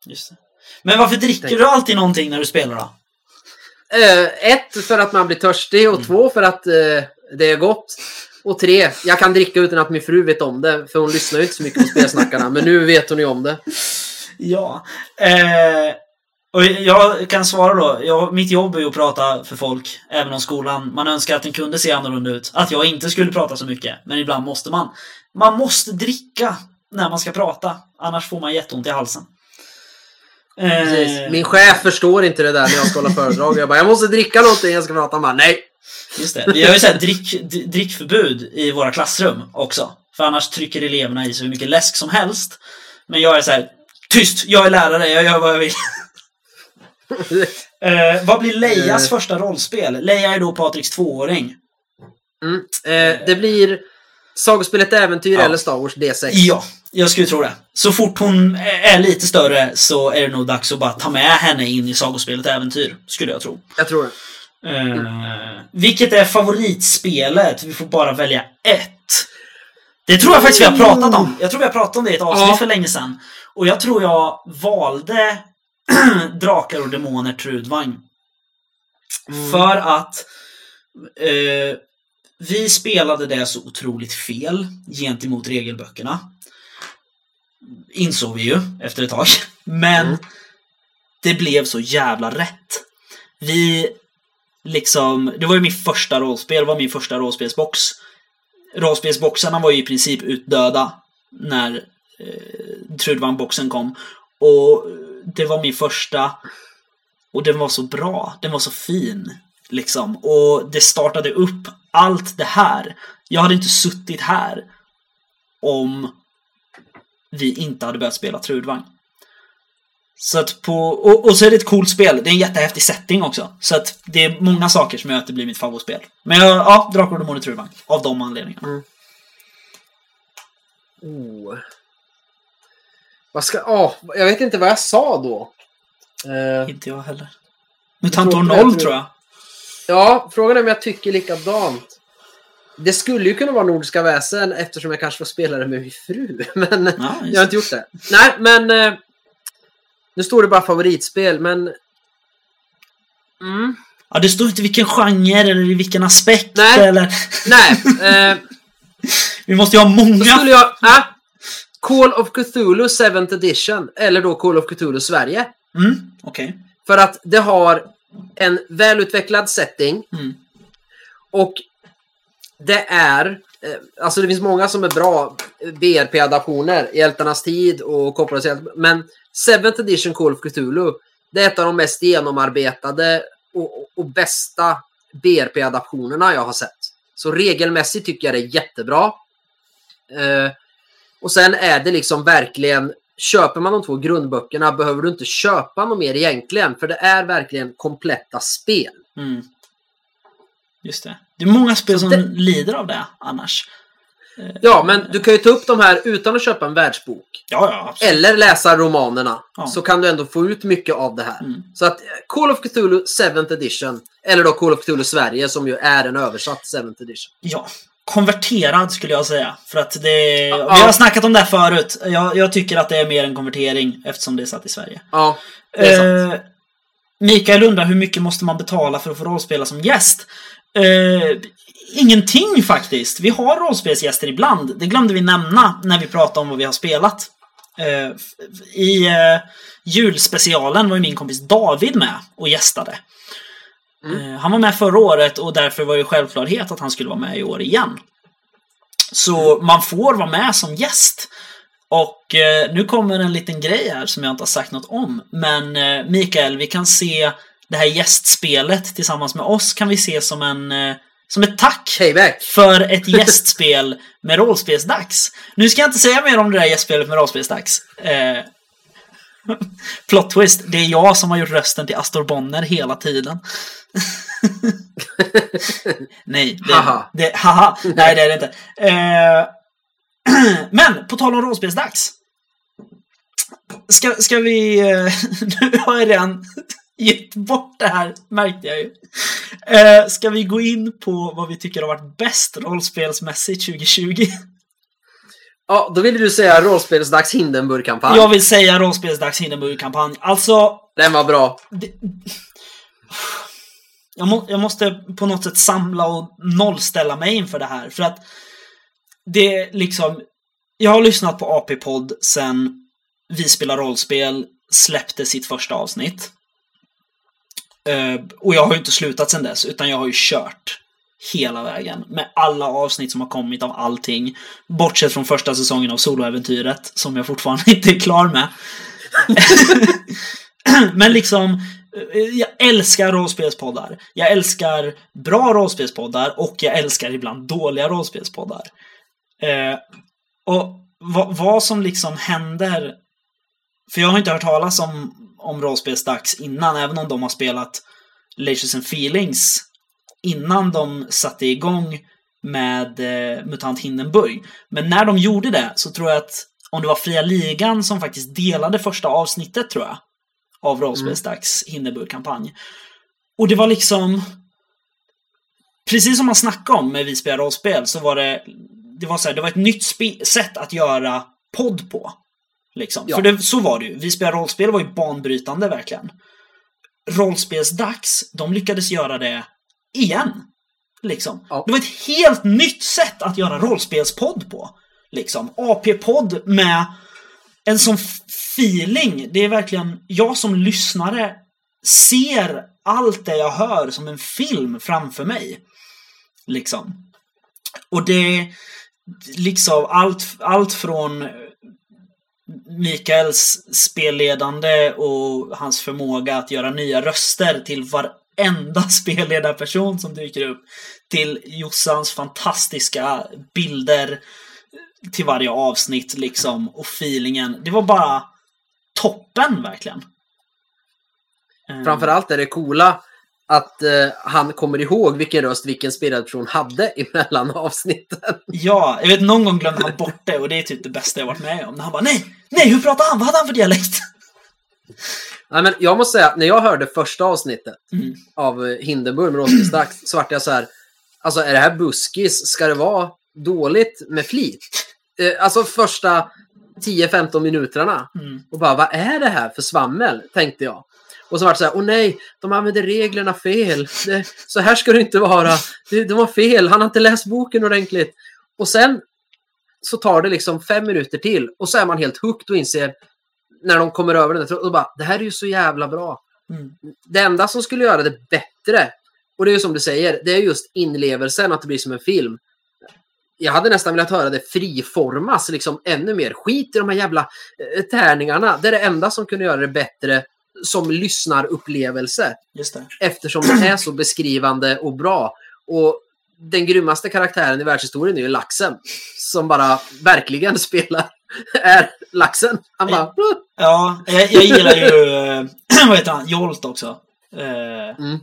Just det. Men varför dricker Tänk. du alltid någonting när du spelar då? Eh, ett, för att man blir törstig och två, för att eh, det är gott. Och tre, jag kan dricka utan att min fru vet om det, för hon lyssnar ju inte så mycket på spelsnackarna, men nu vet hon ju om det. Ja. Eh, och jag kan svara då. Jag, mitt jobb är ju att prata för folk, även om skolan. Man önskar att den kunde se annorlunda ut. Att jag inte skulle prata så mycket. Men ibland måste man. Man måste dricka när man ska prata. Annars får man jätteont i halsen. Eh, Min chef förstår inte det där när jag ska hålla föredrag. Jag bara, jag måste dricka någonting, jag ska prata. Han bara, nej. Just det. Vi har ju såhär drick, d- drickförbud i våra klassrum också. För annars trycker eleverna i sig hur mycket läsk som helst. Men jag är så här: tyst! Jag är lärare, jag gör vad jag vill. Eh, vad blir Lejas Eh. första rollspel? Leja är då Patriks tvååring. Mm. Eh, det blir Sagospelet Äventyr Ja. eller Star Wars D6. Ja, jag skulle tro det. Så fort hon är lite större så är det nog dags att bara ta med henne in i sagospelet Äventyr, skulle jag tro. Jag tror det. Eh, vilket är favoritspelet? Vi får bara välja ett. Det tror jag faktiskt vi har pratat om. Jag tror vi har pratat om det i ett avsnitt Ja. för länge sedan. Och jag tror jag valde Drakar och Demoner Trudvang. Mm. För att eh, vi spelade det så otroligt fel gentemot regelböckerna. Insåg vi ju efter ett tag. Men Mm. det blev så jävla rätt. Vi liksom, det var ju mitt första rollspel, var min första rollspelsbox. Rollspelsboxarna var ju i princip utdöda när eh, Trudvang-boxen kom. Och det var min första och den var så bra, den var så fin. Liksom. Och det startade upp allt det här. Jag hade inte suttit här om vi inte hade börjat spela Trudvang. Så att på, och, och så är det ett coolt spel. Det är en jättehäftig setting också. Så att det är många saker som gör att det blir mitt favoritspel. Men jag, ja, Drakar och Demoner Trudvang. Av de anledningarna. Oh. Vad ska... Åh, jag vet inte vad jag sa då. Eh, Inte jag heller. Mutant år inte det, 0 tror tror jag. Ja, frågan är om jag tycker likadant. Det skulle ju kunna vara Nordiska väsen eftersom jag kanske får spela det med min fru. Men Ja, jag har inte gjort det. Nej, men... Eh, nu står det bara favoritspel, men... Mm. ja, det står inte vilken genre eller i vilken aspekt Nej. eller... Nej, eh, Vi måste ju ha många... då skulle jag... Äh, Call of Cthulhu 7th edition. Eller då Call of Cthulhu Sverige. Mm, okej. För att det har en välutvecklad setting. Mm. Och det är, eh, alltså det finns många som är bra BRP-adaptioner, Hjältarnas tid och Kopplades hjälte, men 7th edition Call of Cthulhu, det är ett av de mest genomarbetade och, och, och bästa BRP-adaptionerna jag har sett. Så regelmässigt tycker jag det är jättebra. Eh, och sen är det liksom verkligen, köper man de två grundböckerna behöver du inte köpa något mer egentligen, för det är verkligen kompletta spel. Mm. Just det. Det är många spel som det- lider av det annars. Ja, men du kan ju ta upp de här utan att köpa en världsbok. Ja, ja. Eller läsa romanerna. Ja. Så kan du ändå få ut mycket av det här. Mm. Så att eh, Call of Cthulhu 7th edition. Eller då Call of Cthulhu Sverige som ju är en översatt 7th edition. Ja. Konverterad skulle jag säga. För att det... Ja. Vi har snackat om det här förut. Jag, jag tycker att det är mer en konvertering eftersom det är satt i Sverige. Ja, det är sant. Eh, Mikael undrar hur mycket måste man betala för att få rollspela som gäst? Eh, ingenting faktiskt. Vi har rollspelsgäster ibland. Det glömde vi nämna när vi pratade om vad vi har spelat. Eh, I eh, julspecialen var ju min kompis David med och gästade. Eh, han var med förra året och därför var det självklarhet att han skulle vara med i år igen. Så man får vara med som gäst. Och eh, nu kommer en liten grej här som jag inte har sagt något om. Men eh, Mikael, vi kan se det här gästspelet tillsammans med oss kan vi se som en eh, som ett tack Payback! för ett gästspel med rollspelsdags. Nu ska jag inte säga mer om det där gästspelet med rollspelsdags. Plot twist, det är jag som har gjort rösten till Astor Bonner hela tiden. Nej, det, Haha. det, haha, nej det är det inte. Eh, men, på tal om rollspelsdags. Ska, ska vi... eh, nu har jag redan gett bort det här, märkte jag ju. Eh, ska vi gå in på vad vi tycker har varit bäst rollspelsmässigt 2020? Ja, då ville du säga rollspelsdags Hindenburg-kampanj. Jag vill säga rollspelsdags Hindenburg-kampanj. Alltså, Den var bra. det, jag, må, jag måste på något sätt samla och nollställa mig inför det här. För att det är liksom... Jag har lyssnat på AP-podd sen Vi spelar rollspel släppte sitt första avsnitt. Eh, och jag har ju inte slutat sen dess, utan jag har ju kört hela vägen med alla avsnitt som har kommit av allting. Bortsett från första säsongen av Soloäventyret, som jag fortfarande inte är klar med. Men liksom, eh, jag älskar rollspelspoddar. Jag älskar bra rollspelspoddar och jag älskar ibland dåliga rollspelspoddar. Eh, och vad, vad som liksom händer för jag har inte hört talas om, om rollspelsdags innan, även om de har spelat Leisures and Feelings innan de satte igång med eh, MUTANT Hindenburg. Men när de gjorde det så tror jag att om det var Fria Ligan som faktiskt delade första avsnittet tror jag av rollspelsdags Hindenburg-kampanj. Och det var liksom precis som man snackade om med Vi spelar rollspel så var det det var så här, det var ett nytt sätt att göra podd på. Liksom. Ja. För det, så var det ju. Vi spelar rollspel var ju banbrytande verkligen. Rollspelsdags, de lyckades göra det igen. Liksom. Ja. Det var ett helt nytt sätt att göra rollspelspodd på. Liksom. AP-podd med en sån feeling. Det är verkligen, jag som lyssnare ser allt det jag hör som en film framför mig. Liksom. Och det, liksom allt, allt från Mikaels spelledande och hans förmåga att göra nya röster till varenda spelledarperson som dyker upp. Till Jossans fantastiska bilder till varje avsnitt liksom och feelingen. Det var bara toppen verkligen. Eh, Framförallt är det coola att eh, han kommer ihåg vilken röst vilken spelad person hade emellan avsnitten. Ja, jag vet någon gång glömde han bort det och det är typ det bästa jag varit med om. När han bara nej, nej hur pratar han? Vad hade han för dialekt? Nej, men jag måste säga, när jag hörde första avsnittet Mm. av eh, Hindenburg med rollspelsdags så vart jag så här, alltså är det här buskis? Ska det vara dåligt med flit? Eh, alltså första 10-15 minuterna. Mm. Och bara, vad är det här för svammel? Tänkte jag. Och så var det så här, åh nej, de använder reglerna fel. Det, så här ska det inte vara. Det, de var fel, han har inte läst boken ordentligt. Och sen så tar det liksom fem minuter till och så är man helt hooked och inser när de kommer över den och bara, det här är ju så jävla bra. Mm. Det enda som skulle göra det bättre, och det är ju som du säger, det är just inlevelsen, att det blir som en film. Jag hade nästan velat höra det friformas liksom ännu mer. Skit i de här jävla eh, tärningarna. Det är det enda som kunde göra det bättre som lyssnarupplevelse. Just det. Eftersom det är så beskrivande och bra. Och den grymmaste karaktären i världshistorien är ju laxen. Som bara verkligen spelar, är laxen. Han bara... Ja, jag, jag gillar ju, vad heter han, Jolt också. Eh, Mm.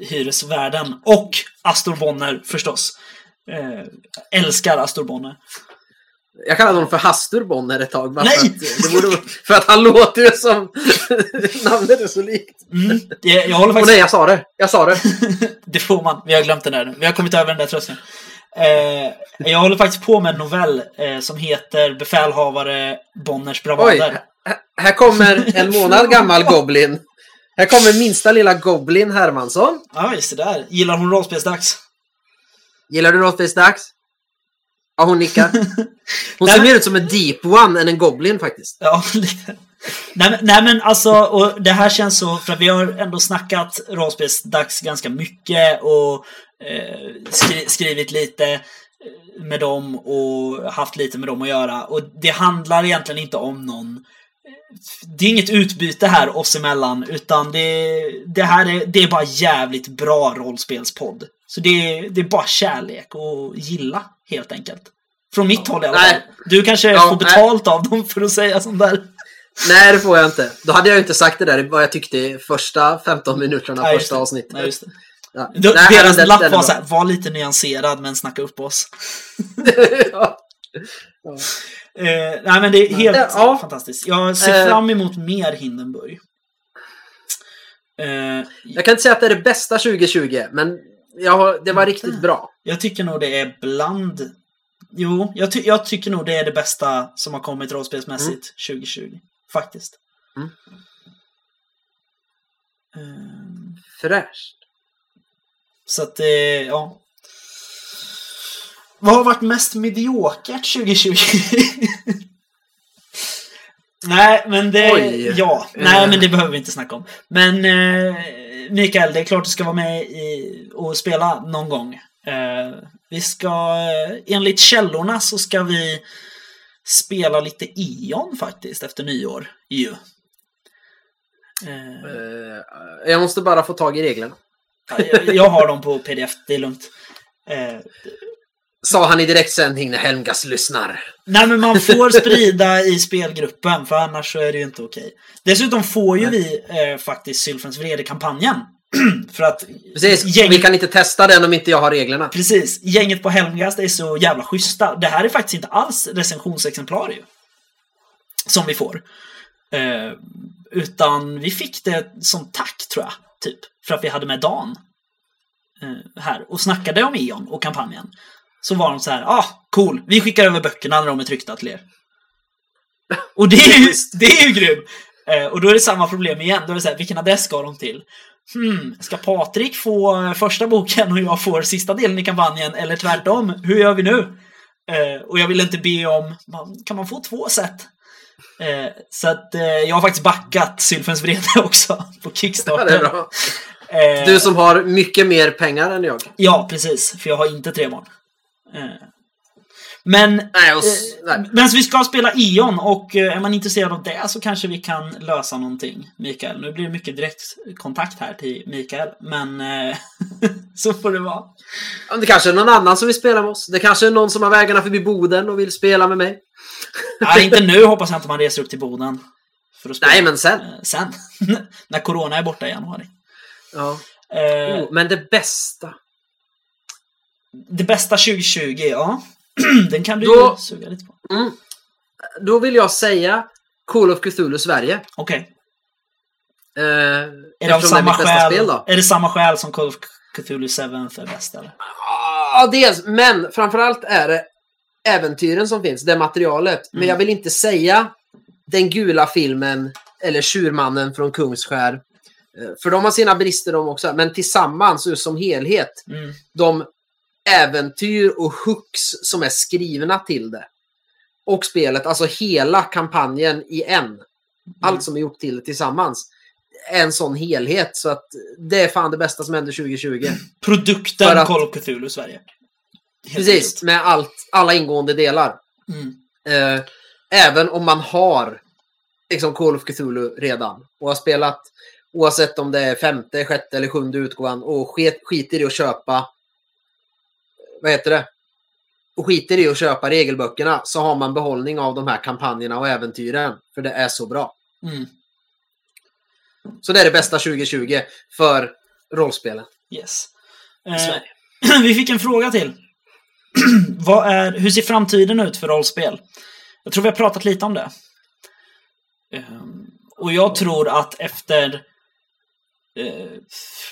Hyresvärden. Och Astor Bonner förstås. Eh, älskar Astor Bonner. Jag kallade honom för Hastur Bonner ett tag. Bara Nej! För, att, det borde, för att han låter ju som... namnet är så likt. Mm, det, jag håller Och faktiskt... nej, jag sa det. Jag sa det. det får man. Vi har glömt den där nu. Vi har kommit över den där tröskeln. Eh, jag håller faktiskt på med en novell eh, som heter Befälhavare Bonners Oj, bravader. här- här kommer en månad gammal Goblin. Här kommer minsta lilla Goblin Hermansson. Ja, just det där. Gillar hon rollspelsdags? Gillar du rollspelsdags? Ja, hon nickar. Hon ser mer ut som en deep one än en goblin faktiskt. Ja, lite. Nej, men- nej men alltså, och det här känns så, för att vi har ändå snackat rollspelsdags ganska mycket och eh, skri skrivit lite eh, med dem och haft lite med dem att göra. Och det handlar egentligen inte om någon det är inget utbyte här oss emellan, utan det, det här är, det är bara jävligt bra rollspelspodd. Så det, är- det är bara kärlek och gilla, helt enkelt. Från mitt håll i alla Nej. fall. Du kanske Ja, får betalt av dem för att säga sånt där. Nej, det får jag inte. Då hade jag inte sagt det där vad jag tyckte i första 15 minuterna, Nej, första det. avsnittet. Nej, just det. Ja. Då, Nej, deras den- lapp var bra. såhär, var lite nyanserad men snacka upp oss. ja. Eh, nej men det är helt Ja. fantastiskt. Jag ser Eh. fram emot mer Hindenburg. Eh, Jag kan inte säga att det är det bästa 2020, men jag det var riktigt bra. jag tycker nog det är bland... Jo, jag, ty jag tycker nog det är det bästa som har kommit rollspelsmässigt 2020. Faktiskt. Mm. Eh, Fräscht. Så att det, ja. Vad har varit mest mediokert 2020? Nej, men det... Oj. Ja. Nej, men det behöver vi inte snacka om. Men eh, Mikael, det är klart du ska vara med i, och spela någon gång. Eh, vi ska, eh, enligt källorna så ska vi spela lite Ion faktiskt efter nyår. Ju. Eh, Eh, jag måste bara få tag i reglerna. Ja, jag, jag har dem på pdf, det är lugnt. Eh, Sa han i direktsändning när Helmgas lyssnar. nej men man får sprida i spelgruppen för annars så är det ju inte okej. Dessutom får ju vi eh, faktiskt Sylfens vrede-kampanjen. för att Precis, gänget, vi kan inte testa den om inte jag har reglerna. precis, gänget på Helmgast är så jävla schyssta. Det här är faktiskt inte alls recensionsexemplar ju. Som vi får. Eh, utan vi fick det som tack tror jag. Typ. För att vi hade med Dan. Eh, här. Och snackade om Eon och kampanjen. Så var de så här, ah, cool. Vi skickar över böckerna när de är tryckta till er. Och det är ju, det är ju grym! Eh, och då är det samma problem igen. Då är det så här, vilken adress ska de till? Hmm, ska Patrik få eh, första boken och jag får sista delen i kampanjen? Eller tvärtom? Hur gör vi nu? Eh, och jag vill inte be om, kan man få två set? Eh, så att eh, jag har faktiskt backat Sylfens vrede också på Kickstarter. Eh, Du som har mycket mer pengar än jag. Ja, precis. För jag har inte tre barn. Eh, Men, Nej, och, eh, nej. men vi ska spela Ion och eh, är man intresserad av det så kanske vi kan lösa någonting, Mikael. Nu blir det mycket direktkontakt här till Mikael, men så får det vara. Det kanske är någon annan som vill spela med oss. Det kanske är någon som har vägarna förbi Boden och vill spela med mig. Nej, inte nu hoppas jag inte man reser upp till Boden. För att spela. Nej, men sen. Sen. När Corona är borta i januari. Ja. Eh, Oh, men det bästa. Det bästa 2020, ja. Den kan du Då- suga lite på. Mm. Då vill jag säga Call of Cthulhu Sverige. Okej. Eh, Är det av samma skäl? spel då. Är det samma skäl som Call of Cthulhu 7 är bäst eller? Ja, dels. Men framförallt är det äventyren som finns, det materialet. Men Mm. jag vill inte säga den gula filmen eller Tjurmannen från Kungsskär. Eh, För de har sina brister de också. Men tillsammans, som helhet, Mm. de äventyr och hooks som är skrivna till det. Och spelet, alltså hela kampanjen i en. Allt som är gjort till det tillsammans. En sån helhet. Så att det är fan det bästa som hände 2020. Produkten För att- Call of Cthulhu Sverige. Helt Precis, enkelt. med allt, alla ingående delar. Mm. Eh, även om man har liksom Call of Cthulhu redan och har spelat oavsett om det är femte, sjätte eller sjunde utgåvan och skit, skiter i att köpa vad heter det? Och skiter i att köpa regelböckerna så har man behållning av de här kampanjerna och äventyren. För det är så bra. Mm. Så det är det bästa 2020 för rollspelen. Yes. i Eh, vi fick en fråga till. Vad är, hur ser framtiden ut för rollspel? Jag tror vi har pratat lite om det. Ehm, och jag tror att efter... eh,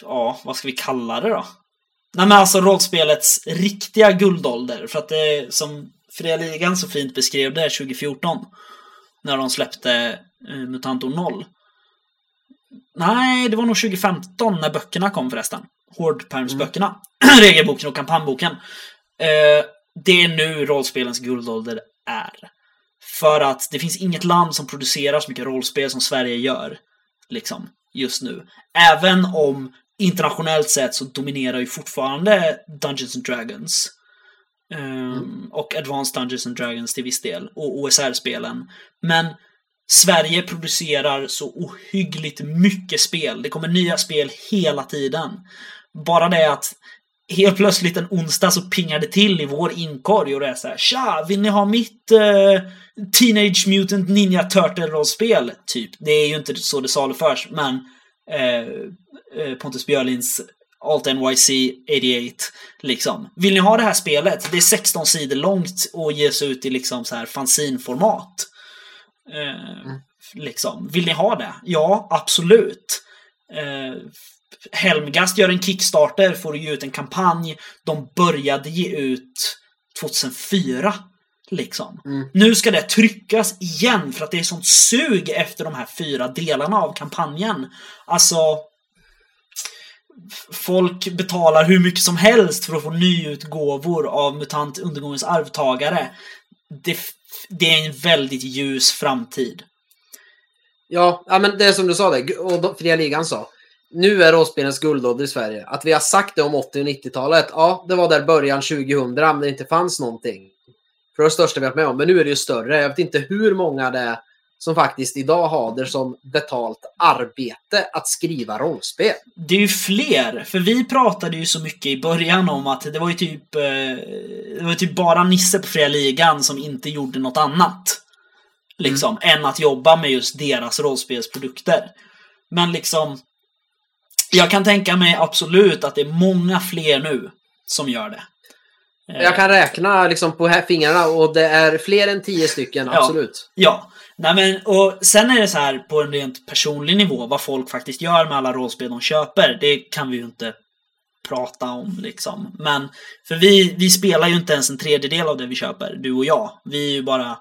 ja, vad ska vi kalla det då? Nej men alltså rollspelets riktiga guldålder. För att det som Fria Ligan så fint beskrev det 2014. När de släppte eh, Mutantor 0. Nej, det var nog 2015 när böckerna kom förresten. Hårdpermsböckerna. Regelboken och kampanjboken. Eh, det är nu rollspelens guldålder är. För att det finns inget land som producerar så mycket rollspel som Sverige gör. Liksom, just nu. Även om internationellt sett så dominerar ju fortfarande Dungeons and Dragons. Um, Och Advanced Dungeons and Dragons till viss del. Och OSR-spelen. Men Sverige producerar så ohyggligt mycket spel. Det kommer nya spel hela tiden. Bara det att helt plötsligt en onsdag så pingar det till i vår inkorg och det är så här Tja, vill ni ha mitt eh, Teenage Mutant Ninja Turtle-rollspel? Typ. Det är ju inte så det saluförs, men eh, Pontus Björlins Alt NYC 88, liksom. Vill ni ha det här spelet? Det är 16 sidor långt och ges ut i liksom så här fanzinformat. Eh, Liksom. Vill ni ha det? Ja, absolut. Eh, Helmgast gör en Kickstarter att ge ut en kampanj. De började ge ut 2004. Liksom. Mm. Nu ska det tryckas igen för att det är sånt sug efter de här fyra delarna av kampanjen. Alltså... Folk betalar hur mycket som helst för att få nyutgåvor av MUTANT Undergångens arvtagare. Det, det är en väldigt ljus framtid. Ja, ja, men det är som du sa det, och Fria Ligan sa. Nu är rollspelens guldålder i Sverige. Att vi har sagt det om 80 och 90-talet, ja, det var där början 2000, när det inte fanns någonting. För det var det största vi har varit med om. Men nu är det ju större. Jag vet inte hur många det är som faktiskt idag har det som betalt arbete att skriva rollspel. Det är ju fler, för vi pratade ju så mycket i början om att det var ju typ, eh, det var typ bara Nisse på Fria Ligan som inte gjorde något annat. Liksom, än att jobba med just deras rollspelsprodukter. Men liksom, jag kan tänka mig absolut att det är många fler nu som gör det. Eh, Jag kan räkna liksom på här fingrarna och det är fler än 10 stycken, Ja. absolut. Ja, nej men och sen är det så här på en rent personlig nivå vad folk faktiskt gör med alla rollspel de köper. Det kan vi ju inte prata om liksom. Men för vi, vi spelar ju inte ens en tredjedel av det vi köper, du och jag. Vi är ju bara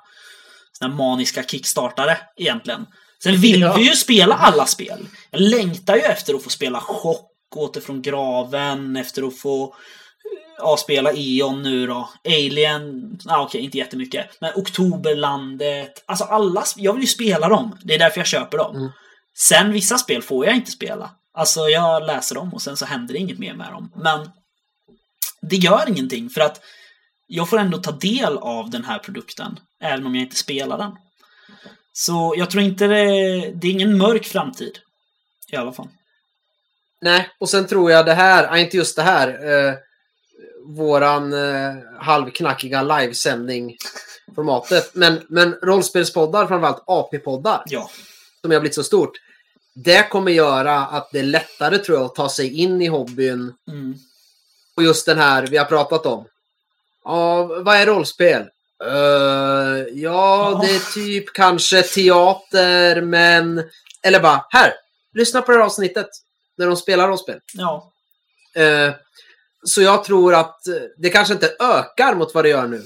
såna maniska kickstartare egentligen. Sen vill Ja. vi ju spela alla spel. Jag längtar ju efter att få spela Chock, Åter från graven, efter att få ja, spela E.ON nu då. Alien, ah, okej, inte jättemycket. Men Oktoberlandet. Alltså alla, jag vill ju spela dem. Det är därför jag köper dem. Mm. Sen vissa spel får jag inte spela. Alltså jag läser dem och sen så händer det inget mer med dem. Men det gör ingenting för att jag får ändå ta del av den här produkten. Även om jag inte spelar den. Så jag tror inte det, det är ingen mörk framtid. I alla fall. Nej, och sen tror jag det här, inte just det här, eh, våran eh, halvknackiga livesändning formatet, men, men rollspelspoddar, framförallt AP-poddar, Ja. som har blivit så stort. Det kommer göra att det är lättare tror jag att ta sig in i hobbyn Mm. och just den här vi har pratat om. Ja, vad är rollspel? Eh, ja, Ja. det är typ kanske teater, men... Eller bara, här! Lyssna på det här avsnittet. När de spelar rollspel. Ja. Eh, så jag tror att eh, det kanske inte ökar mot vad det gör nu.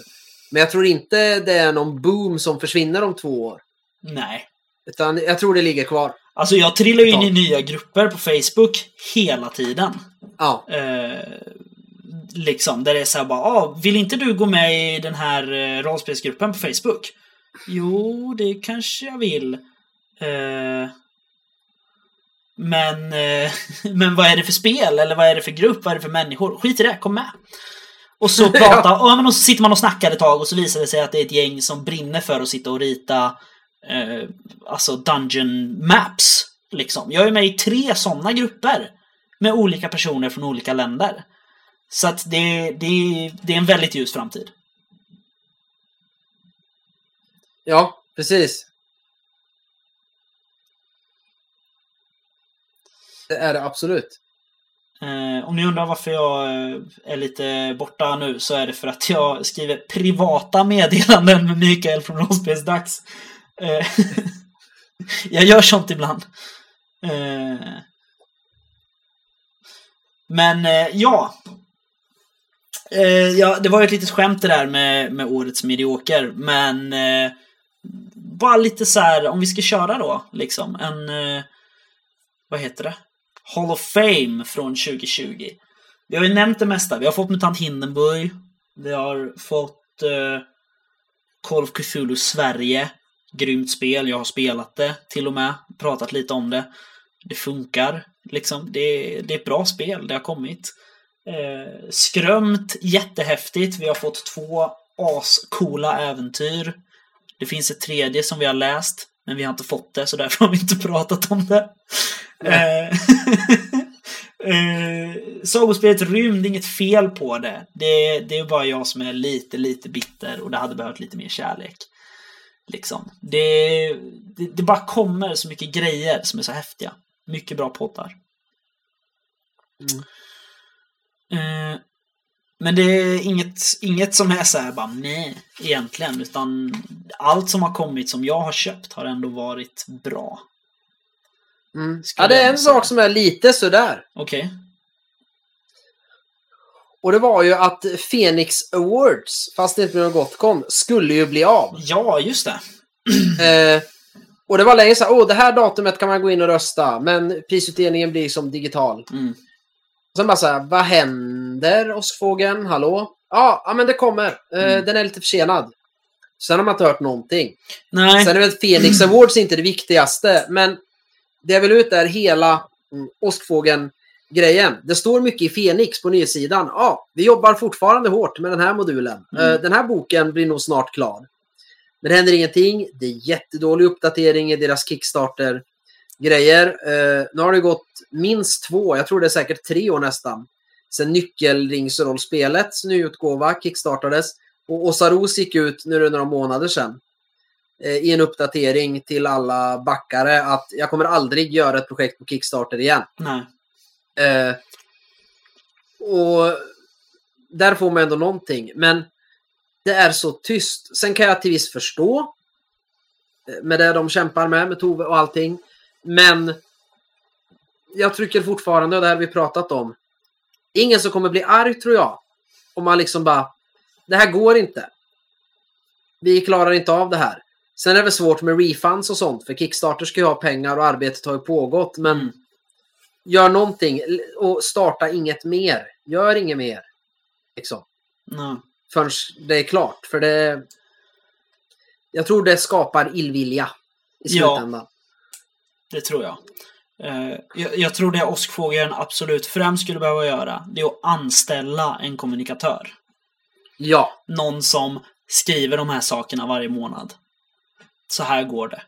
Men jag tror inte det är någon boom som försvinner om två år. Nej. Utan jag tror det ligger kvar. Alltså jag trillar ju in i nya grupper på Facebook hela tiden. Ja, Eh, liksom, där det är så här bara, ah, vill inte du gå med i den här eh, rollspelsgruppen på Facebook? Jo, det kanske jag vill. Eh, men, eh, men vad är det för spel? Eller vad är det för grupp? Vad är det för människor? Skit i det, kom med! Och så pratar, ja. men och så sitter man och snackar ett tag och så visar det sig att det är ett gäng som brinner för att sitta och rita eh, alltså dungeon maps. Liksom. Jag är med i tre sådana grupper med olika personer från olika länder. Så att det, det, det är en väldigt ljus framtid. ja precis. Det är det absolut. Eh, om ni undrar varför jag eh, är lite borta nu så är det för att jag skriver privata meddelanden med Mikael från Rollspelsdags. Eh, jag gör sånt ibland. Eh, men eh, ja. Eh, ja. Det var ju ett litet skämt det där med, med årets medioker. Men eh, bara lite så här, om vi ska köra då, liksom. En, eh, vad heter det? Hall of Fame från 2020. Vi har ju nämnt det mesta. Vi har fått MUTANT Hindenburg. Vi har fått eh, Call of Cthulhu Sverige. Grymt spel. Jag har spelat det till och med. Pratat lite om det. Det funkar. Liksom. Det, det är ett bra spel. Det har kommit. Eh, skrömt. Jättehäftigt. Vi har fått två ascoola äventyr. Det finns ett tredje som vi har läst. Men vi har inte fått det, så därför har vi inte pratat om det. Eh, eh, Sagospelet Rymd, inget fel på det. det. Det är bara jag som är lite, lite bitter och det hade behövt lite mer kärlek. Liksom. Det, det, det bara kommer så mycket grejer som är så häftiga. Mycket bra poddar. Mm. Eh, men det är inget, inget som är så här bara nej, egentligen. Utan allt som har kommit som jag har köpt har ändå varit bra. Mm. Ja, det är en sak som är lite sådär. Okej. Och det var ju att Phoenix Awards, fast det inte blev något Gotcon, skulle ju bli av. Ja, just det. Eh, och det var länge så här, åh, det här datumet kan man gå in och rösta, men prisutdelningen blir som digital. Mm. Sen bara så här, vad händer, Åskfågeln? Hallå? Ja, ja, men det kommer. Eh, Mm. Den är lite försenad. Sen har man inte hört någonting. Nej. Sen är väl Phoenix Awards inte det viktigaste, men det jag vill ut är hela mm, Åskfågeln-grejen. Det står mycket i Phoenix på nyhetssidan. Ja, vi jobbar fortfarande hårt med den här modulen. Mm. Eh, Den här boken blir nog snart klar. Men det händer ingenting. Det är jättedålig uppdatering i deras Kickstarter-grejer. Eh, nu har det gått minst två, jag tror det är säkert tre år nästan, sen Nyckelringsrollspelets nyutgåva kickstartades. Och Åsa Ros gick ut nu några månader sedan i en uppdatering till alla backare att jag kommer aldrig göra ett projekt på Kickstarter igen. Nej. Eh, och där får man ändå någonting. Men det är så tyst. Sen kan jag till viss förstå eh, med det de kämpar med, med Tove och allting. Men jag trycker fortfarande, och det här vi pratat om. Ingen som kommer bli arg tror jag. Om man liksom bara, det här går inte. Vi klarar inte av det här. Sen är det svårt med refunds och sånt, för Kickstarter ska ju ha pengar och arbetet har ju pågått. Men Mm. gör någonting och starta inget mer. Gör inget mer. Liksom. Nej. Förrän det är klart. För det... Jag tror det skapar illvilja i Ja. slutändan. Det tror jag. Eh, jag. Jag tror det Åskfågeln absolut främst skulle behöva göra, det är att anställa en kommunikatör. Ja. Någon som skriver de här sakerna varje månad. Så här går det.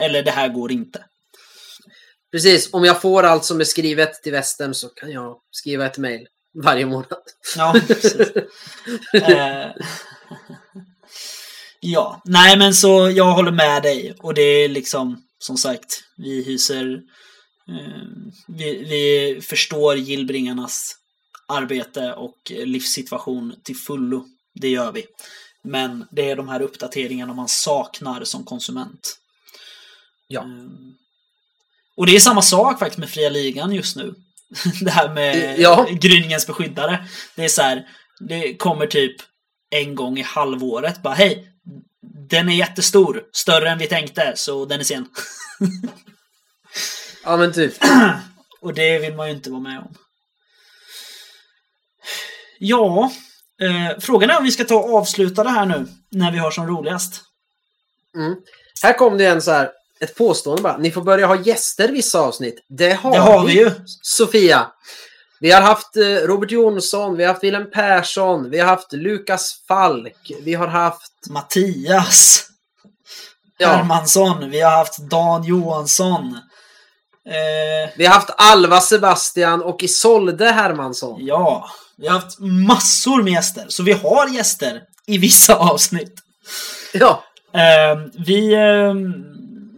Eller det här går inte. Precis. Om jag får allt som är skrivet till västern så kan jag skriva ett mejl varje månad. Ja, precis. Eh, ja, nej men så jag håller med dig. Och det är liksom, som sagt, vi hyser... Eh, vi, vi förstår gillbringarnas arbete och livssituation till fullo. Det gör vi. Men det är de här uppdateringarna man saknar som konsument. Ja. Ehm, Och det är samma sak faktiskt med fria ligan just nu. Det här med Ja. gryningens beskyddare. Det är så här, det kommer typ en gång i halvåret. Bara hej, den är jättestor. Större än vi tänkte, så den är sen. Ja men typ. Och det vill man ju inte vara med om. Ja, eh, frågan är om vi ska ta och avsluta det här nu, när vi har som roligast. Mm. Här kom det en så här, ett påstående bara. Ni får börja ha gäster vissa avsnitt. Det har, Det har vi ju. Sofia. Vi har haft eh, Robert Jonsson, vi har haft Willem Persson, vi har haft Lukas Falk, vi har haft... Mattias Ja, Hermansson, vi har haft Dan Johansson. Eh, vi har haft Alva Sebastian och Isolde Hermansson. ja, vi har haft massor med gäster. Så vi har gäster i vissa avsnitt. Ja, Eh, vi... Eh,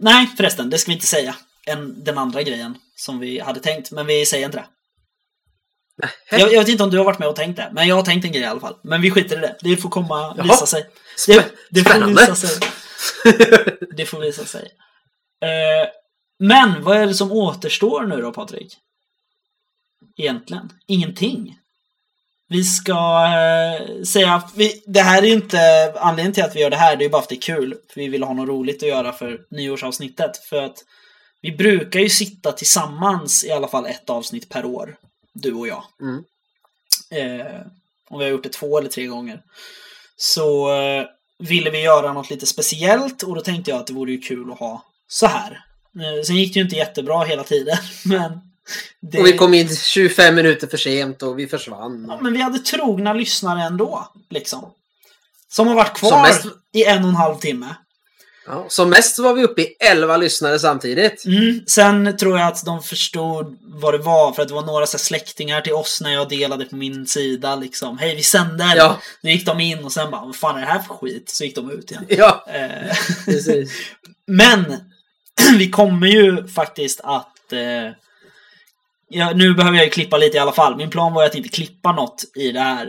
nej, förresten, det ska vi inte säga. En, den andra grejen som vi hade tänkt, men vi säger inte det. Jag, jag vet inte om du har varit med och tänkt det, men jag har tänkt en grej i alla fall. Men vi skiter i det. Det får komma, Jaha. visa sig. Det, det får visa sig. Det får visa sig. Eh, men vad är det som återstår nu då, Patrik? Egentligen? Ingenting. Vi ska eh, säga att vi, det här är ju inte anledningen till att vi gör det här. Det är ju bara för att det är kul. För vi vill ha något roligt att göra för nyårsavsnittet. För att vi brukar ju sitta tillsammans i alla fall ett avsnitt per år. Du och jag. Mm. Eh, och vi har gjort det två eller tre gånger. Så eh, ville vi göra något lite speciellt och då tänkte jag att det vore ju kul att ha så här. Eh, sen gick det ju inte jättebra hela tiden, men... Det... Och vi kom in 25 minuter för sent och vi försvann. Ja, men vi hade trogna lyssnare ändå, liksom. Som har varit kvar mest- i en och en halv timme. Ja, som mest var vi uppe i 11 lyssnare samtidigt. Mm. Sen tror jag att de förstod vad det var, för att det var några så släktingar till oss när jag delade på min sida liksom. Hej, vi sänder! Ja. Nu gick de in och sen bara, vad fan är det här för skit? Så gick de ut igen. Ja, Eh, precis. Men vi kommer ju faktiskt att... Eh, ja, nu behöver jag ju klippa lite i alla fall. Min plan var ju att inte klippa något i det här.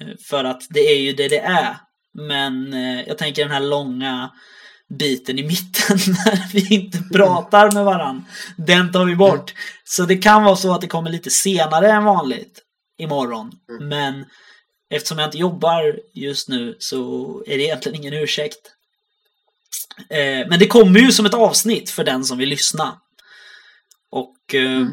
eh, För att det är ju det det är. Men eh, jag tänker den här långa biten i mitten när vi inte pratar med varann. Den tar vi bort. Så det kan vara så att det kommer lite senare än vanligt imorgon. Men eftersom jag inte jobbar just nu så är det egentligen ingen ursäkt. Eh, men det kommer ju som ett avsnitt för den som vill lyssna. Och eh,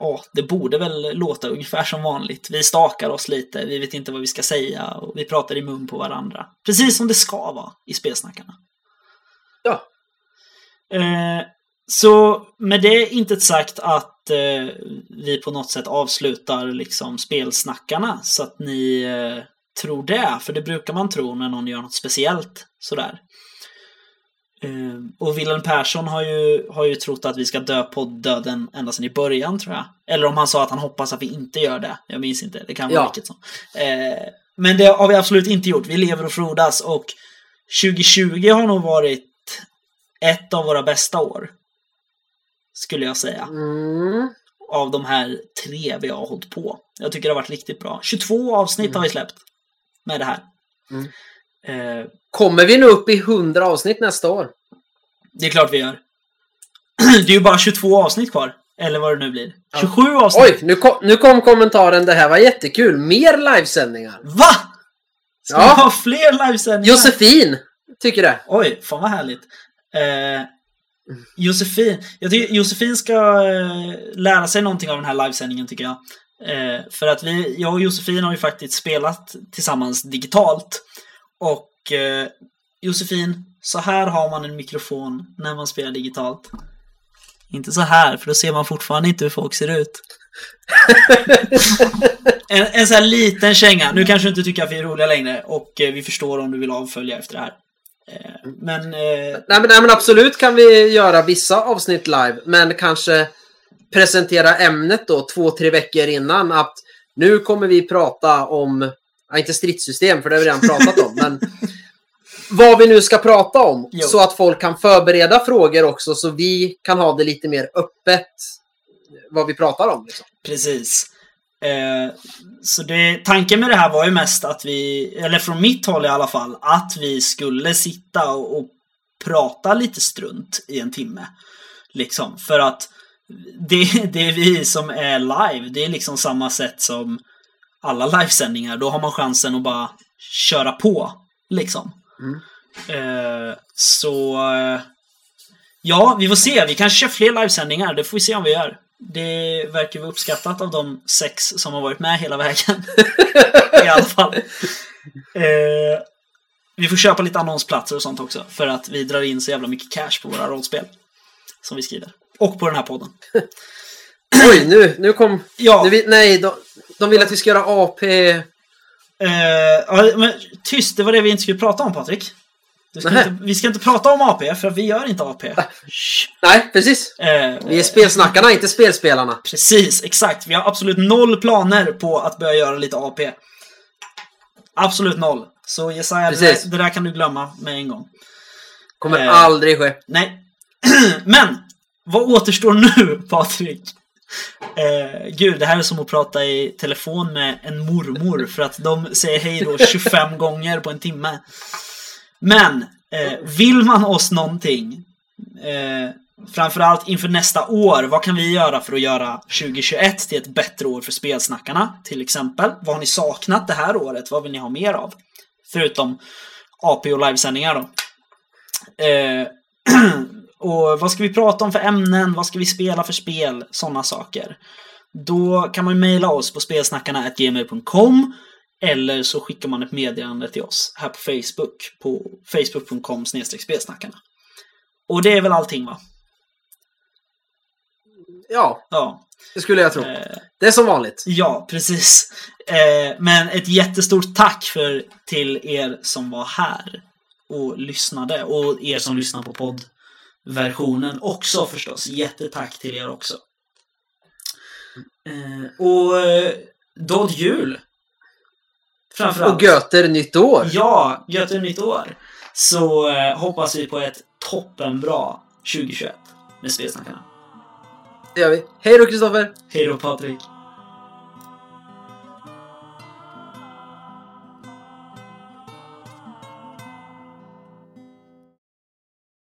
ja, det borde väl låta ungefär som vanligt. Vi stakar oss lite, vi vet inte vad vi ska säga och vi pratar i mun på varandra. Precis som det ska vara i spelsnackarna. Ja. Eh, så med det inte sagt att eh, vi på något sätt avslutar liksom spelsnackarna så att ni eh, tror det. För det brukar man tro när någon gör något speciellt sådär. Eh, och Willem Persson har ju, har ju trott att vi ska dö på döden ända sedan i början tror jag. Eller om han sa att han hoppas att vi inte gör det. Jag minns inte, det kan vara Ja. vilket som. Eh, men det har vi absolut inte gjort. Vi lever och frodas och 2020 har nog varit ett av våra bästa år. Skulle jag säga. Mm. Av de här tre vi har hållit på. Jag tycker det har varit riktigt bra. 22 avsnitt har vi släppt. Med det här. Mm. Eh, Kommer vi nu upp i 100 avsnitt nästa år? det är klart vi gör. Det är ju bara 22 avsnitt kvar. Eller vad det nu blir. Ja. 27 avsnitt! Oj, nu kom, nu kom kommentaren. Det här var jättekul. Mer livesändningar. Va? Ska Ja. vi ha fler livesändningar? Josefin tycker det. Oj, fan vad härligt. Eh, Josefin, jag tycker Josefin ska eh, lära sig någonting av den här livesändningen tycker jag. Eh, för att vi, jag och Josefin har ju faktiskt spelat tillsammans digitalt. Och eh, Josefin, så här har man en mikrofon när man spelar digitalt. Inte så här, för då ser man fortfarande inte hur folk ser ut. en, en sån här liten känga. Nu kanske du inte tycker att vi är roliga längre och eh, vi förstår om du vill avfölja efter det här. Eh, men eh, Nej men, nej men absolut kan vi göra vissa avsnitt live. Men kanske presentera ämnet då två, tre veckor innan. Att nu kommer vi prata om, ja, inte stridssystem för det har vi redan pratat om. men vad vi nu ska prata om. Jo. Så att folk kan förbereda frågor också. Så vi kan ha det lite mer öppet. Vad vi pratar om. Liksom. Precis. Eh, så det, tanken med det här var ju mest att vi, eller från mitt håll i alla fall, att vi skulle sitta och, och prata lite strunt i en timme. Liksom, för att det, det är vi som är live, det är liksom samma sätt som alla livesändningar. Då har man chansen att bara köra på, liksom. Eh, så eh, ja, vi får se. Vi kanske kör fler livesändningar. Det får vi se om vi gör. Det verkar vara uppskattat av de sex som har varit med hela vägen. I alla fall. Eh, vi får köpa lite annonsplatser och sånt också. För att vi drar in så jävla mycket cash på våra rollspel. Som vi skriver. Och på den här podden. Oj, nu, nu kom... Ja, Nu, nej, de, de vill att vi ska göra AP... eh, ja, men tyst. Det var det vi inte skulle prata om Patrik. Ska inte, vi ska inte prata om AP, för vi gör inte AP. Nej, precis. Eh, Vi är spelsnackarna, inte spelspelarna. Precis, exakt. Vi har absolut noll planer på att börja göra lite AP. Absolut noll. Så Jesaja, det, där- det där kan du glömma med en gång. Kommer Eh. aldrig ske. Nej. Men, vad återstår nu, Patrik? Eh, gud, det här är som att prata i telefon med en mormor för att de säger hej då 25 gånger på en timme. Men, eh, vill man oss någonting, eh, framförallt inför nästa år, vad kan vi göra för att göra 2021 till ett bättre år för spelsnackarna? Till exempel, vad har ni saknat det här året? Vad vill ni ha mer av? Förutom AP och livesändningar då. Eh, eh och vad ska vi prata om för ämnen? Vad ska vi spela för spel? Sådana saker. Då kan man mejla oss på spelsnackarna.gmail.com eller så skickar man ett meddelande till oss här på Facebook på facebook.com spelsnackarna. Och det är väl allting va? Ja, Ja. det skulle jag tro. Eh, Det är som vanligt. Ja, precis. Eh, men ett jättestort tack för, till er som var här och lyssnade. Och er som lyssnar på poddversionen också förstås. Jättetack till er också. Eh, och eh, Dodd Jul. Framförallt. Och Göter nytt år. Ja, gött nytt år. Så eh, hoppas vi på ett toppenbra 2021 med Spelsnackarna. Det gör vi. Hej då Kristoffer! Hej då Patrik!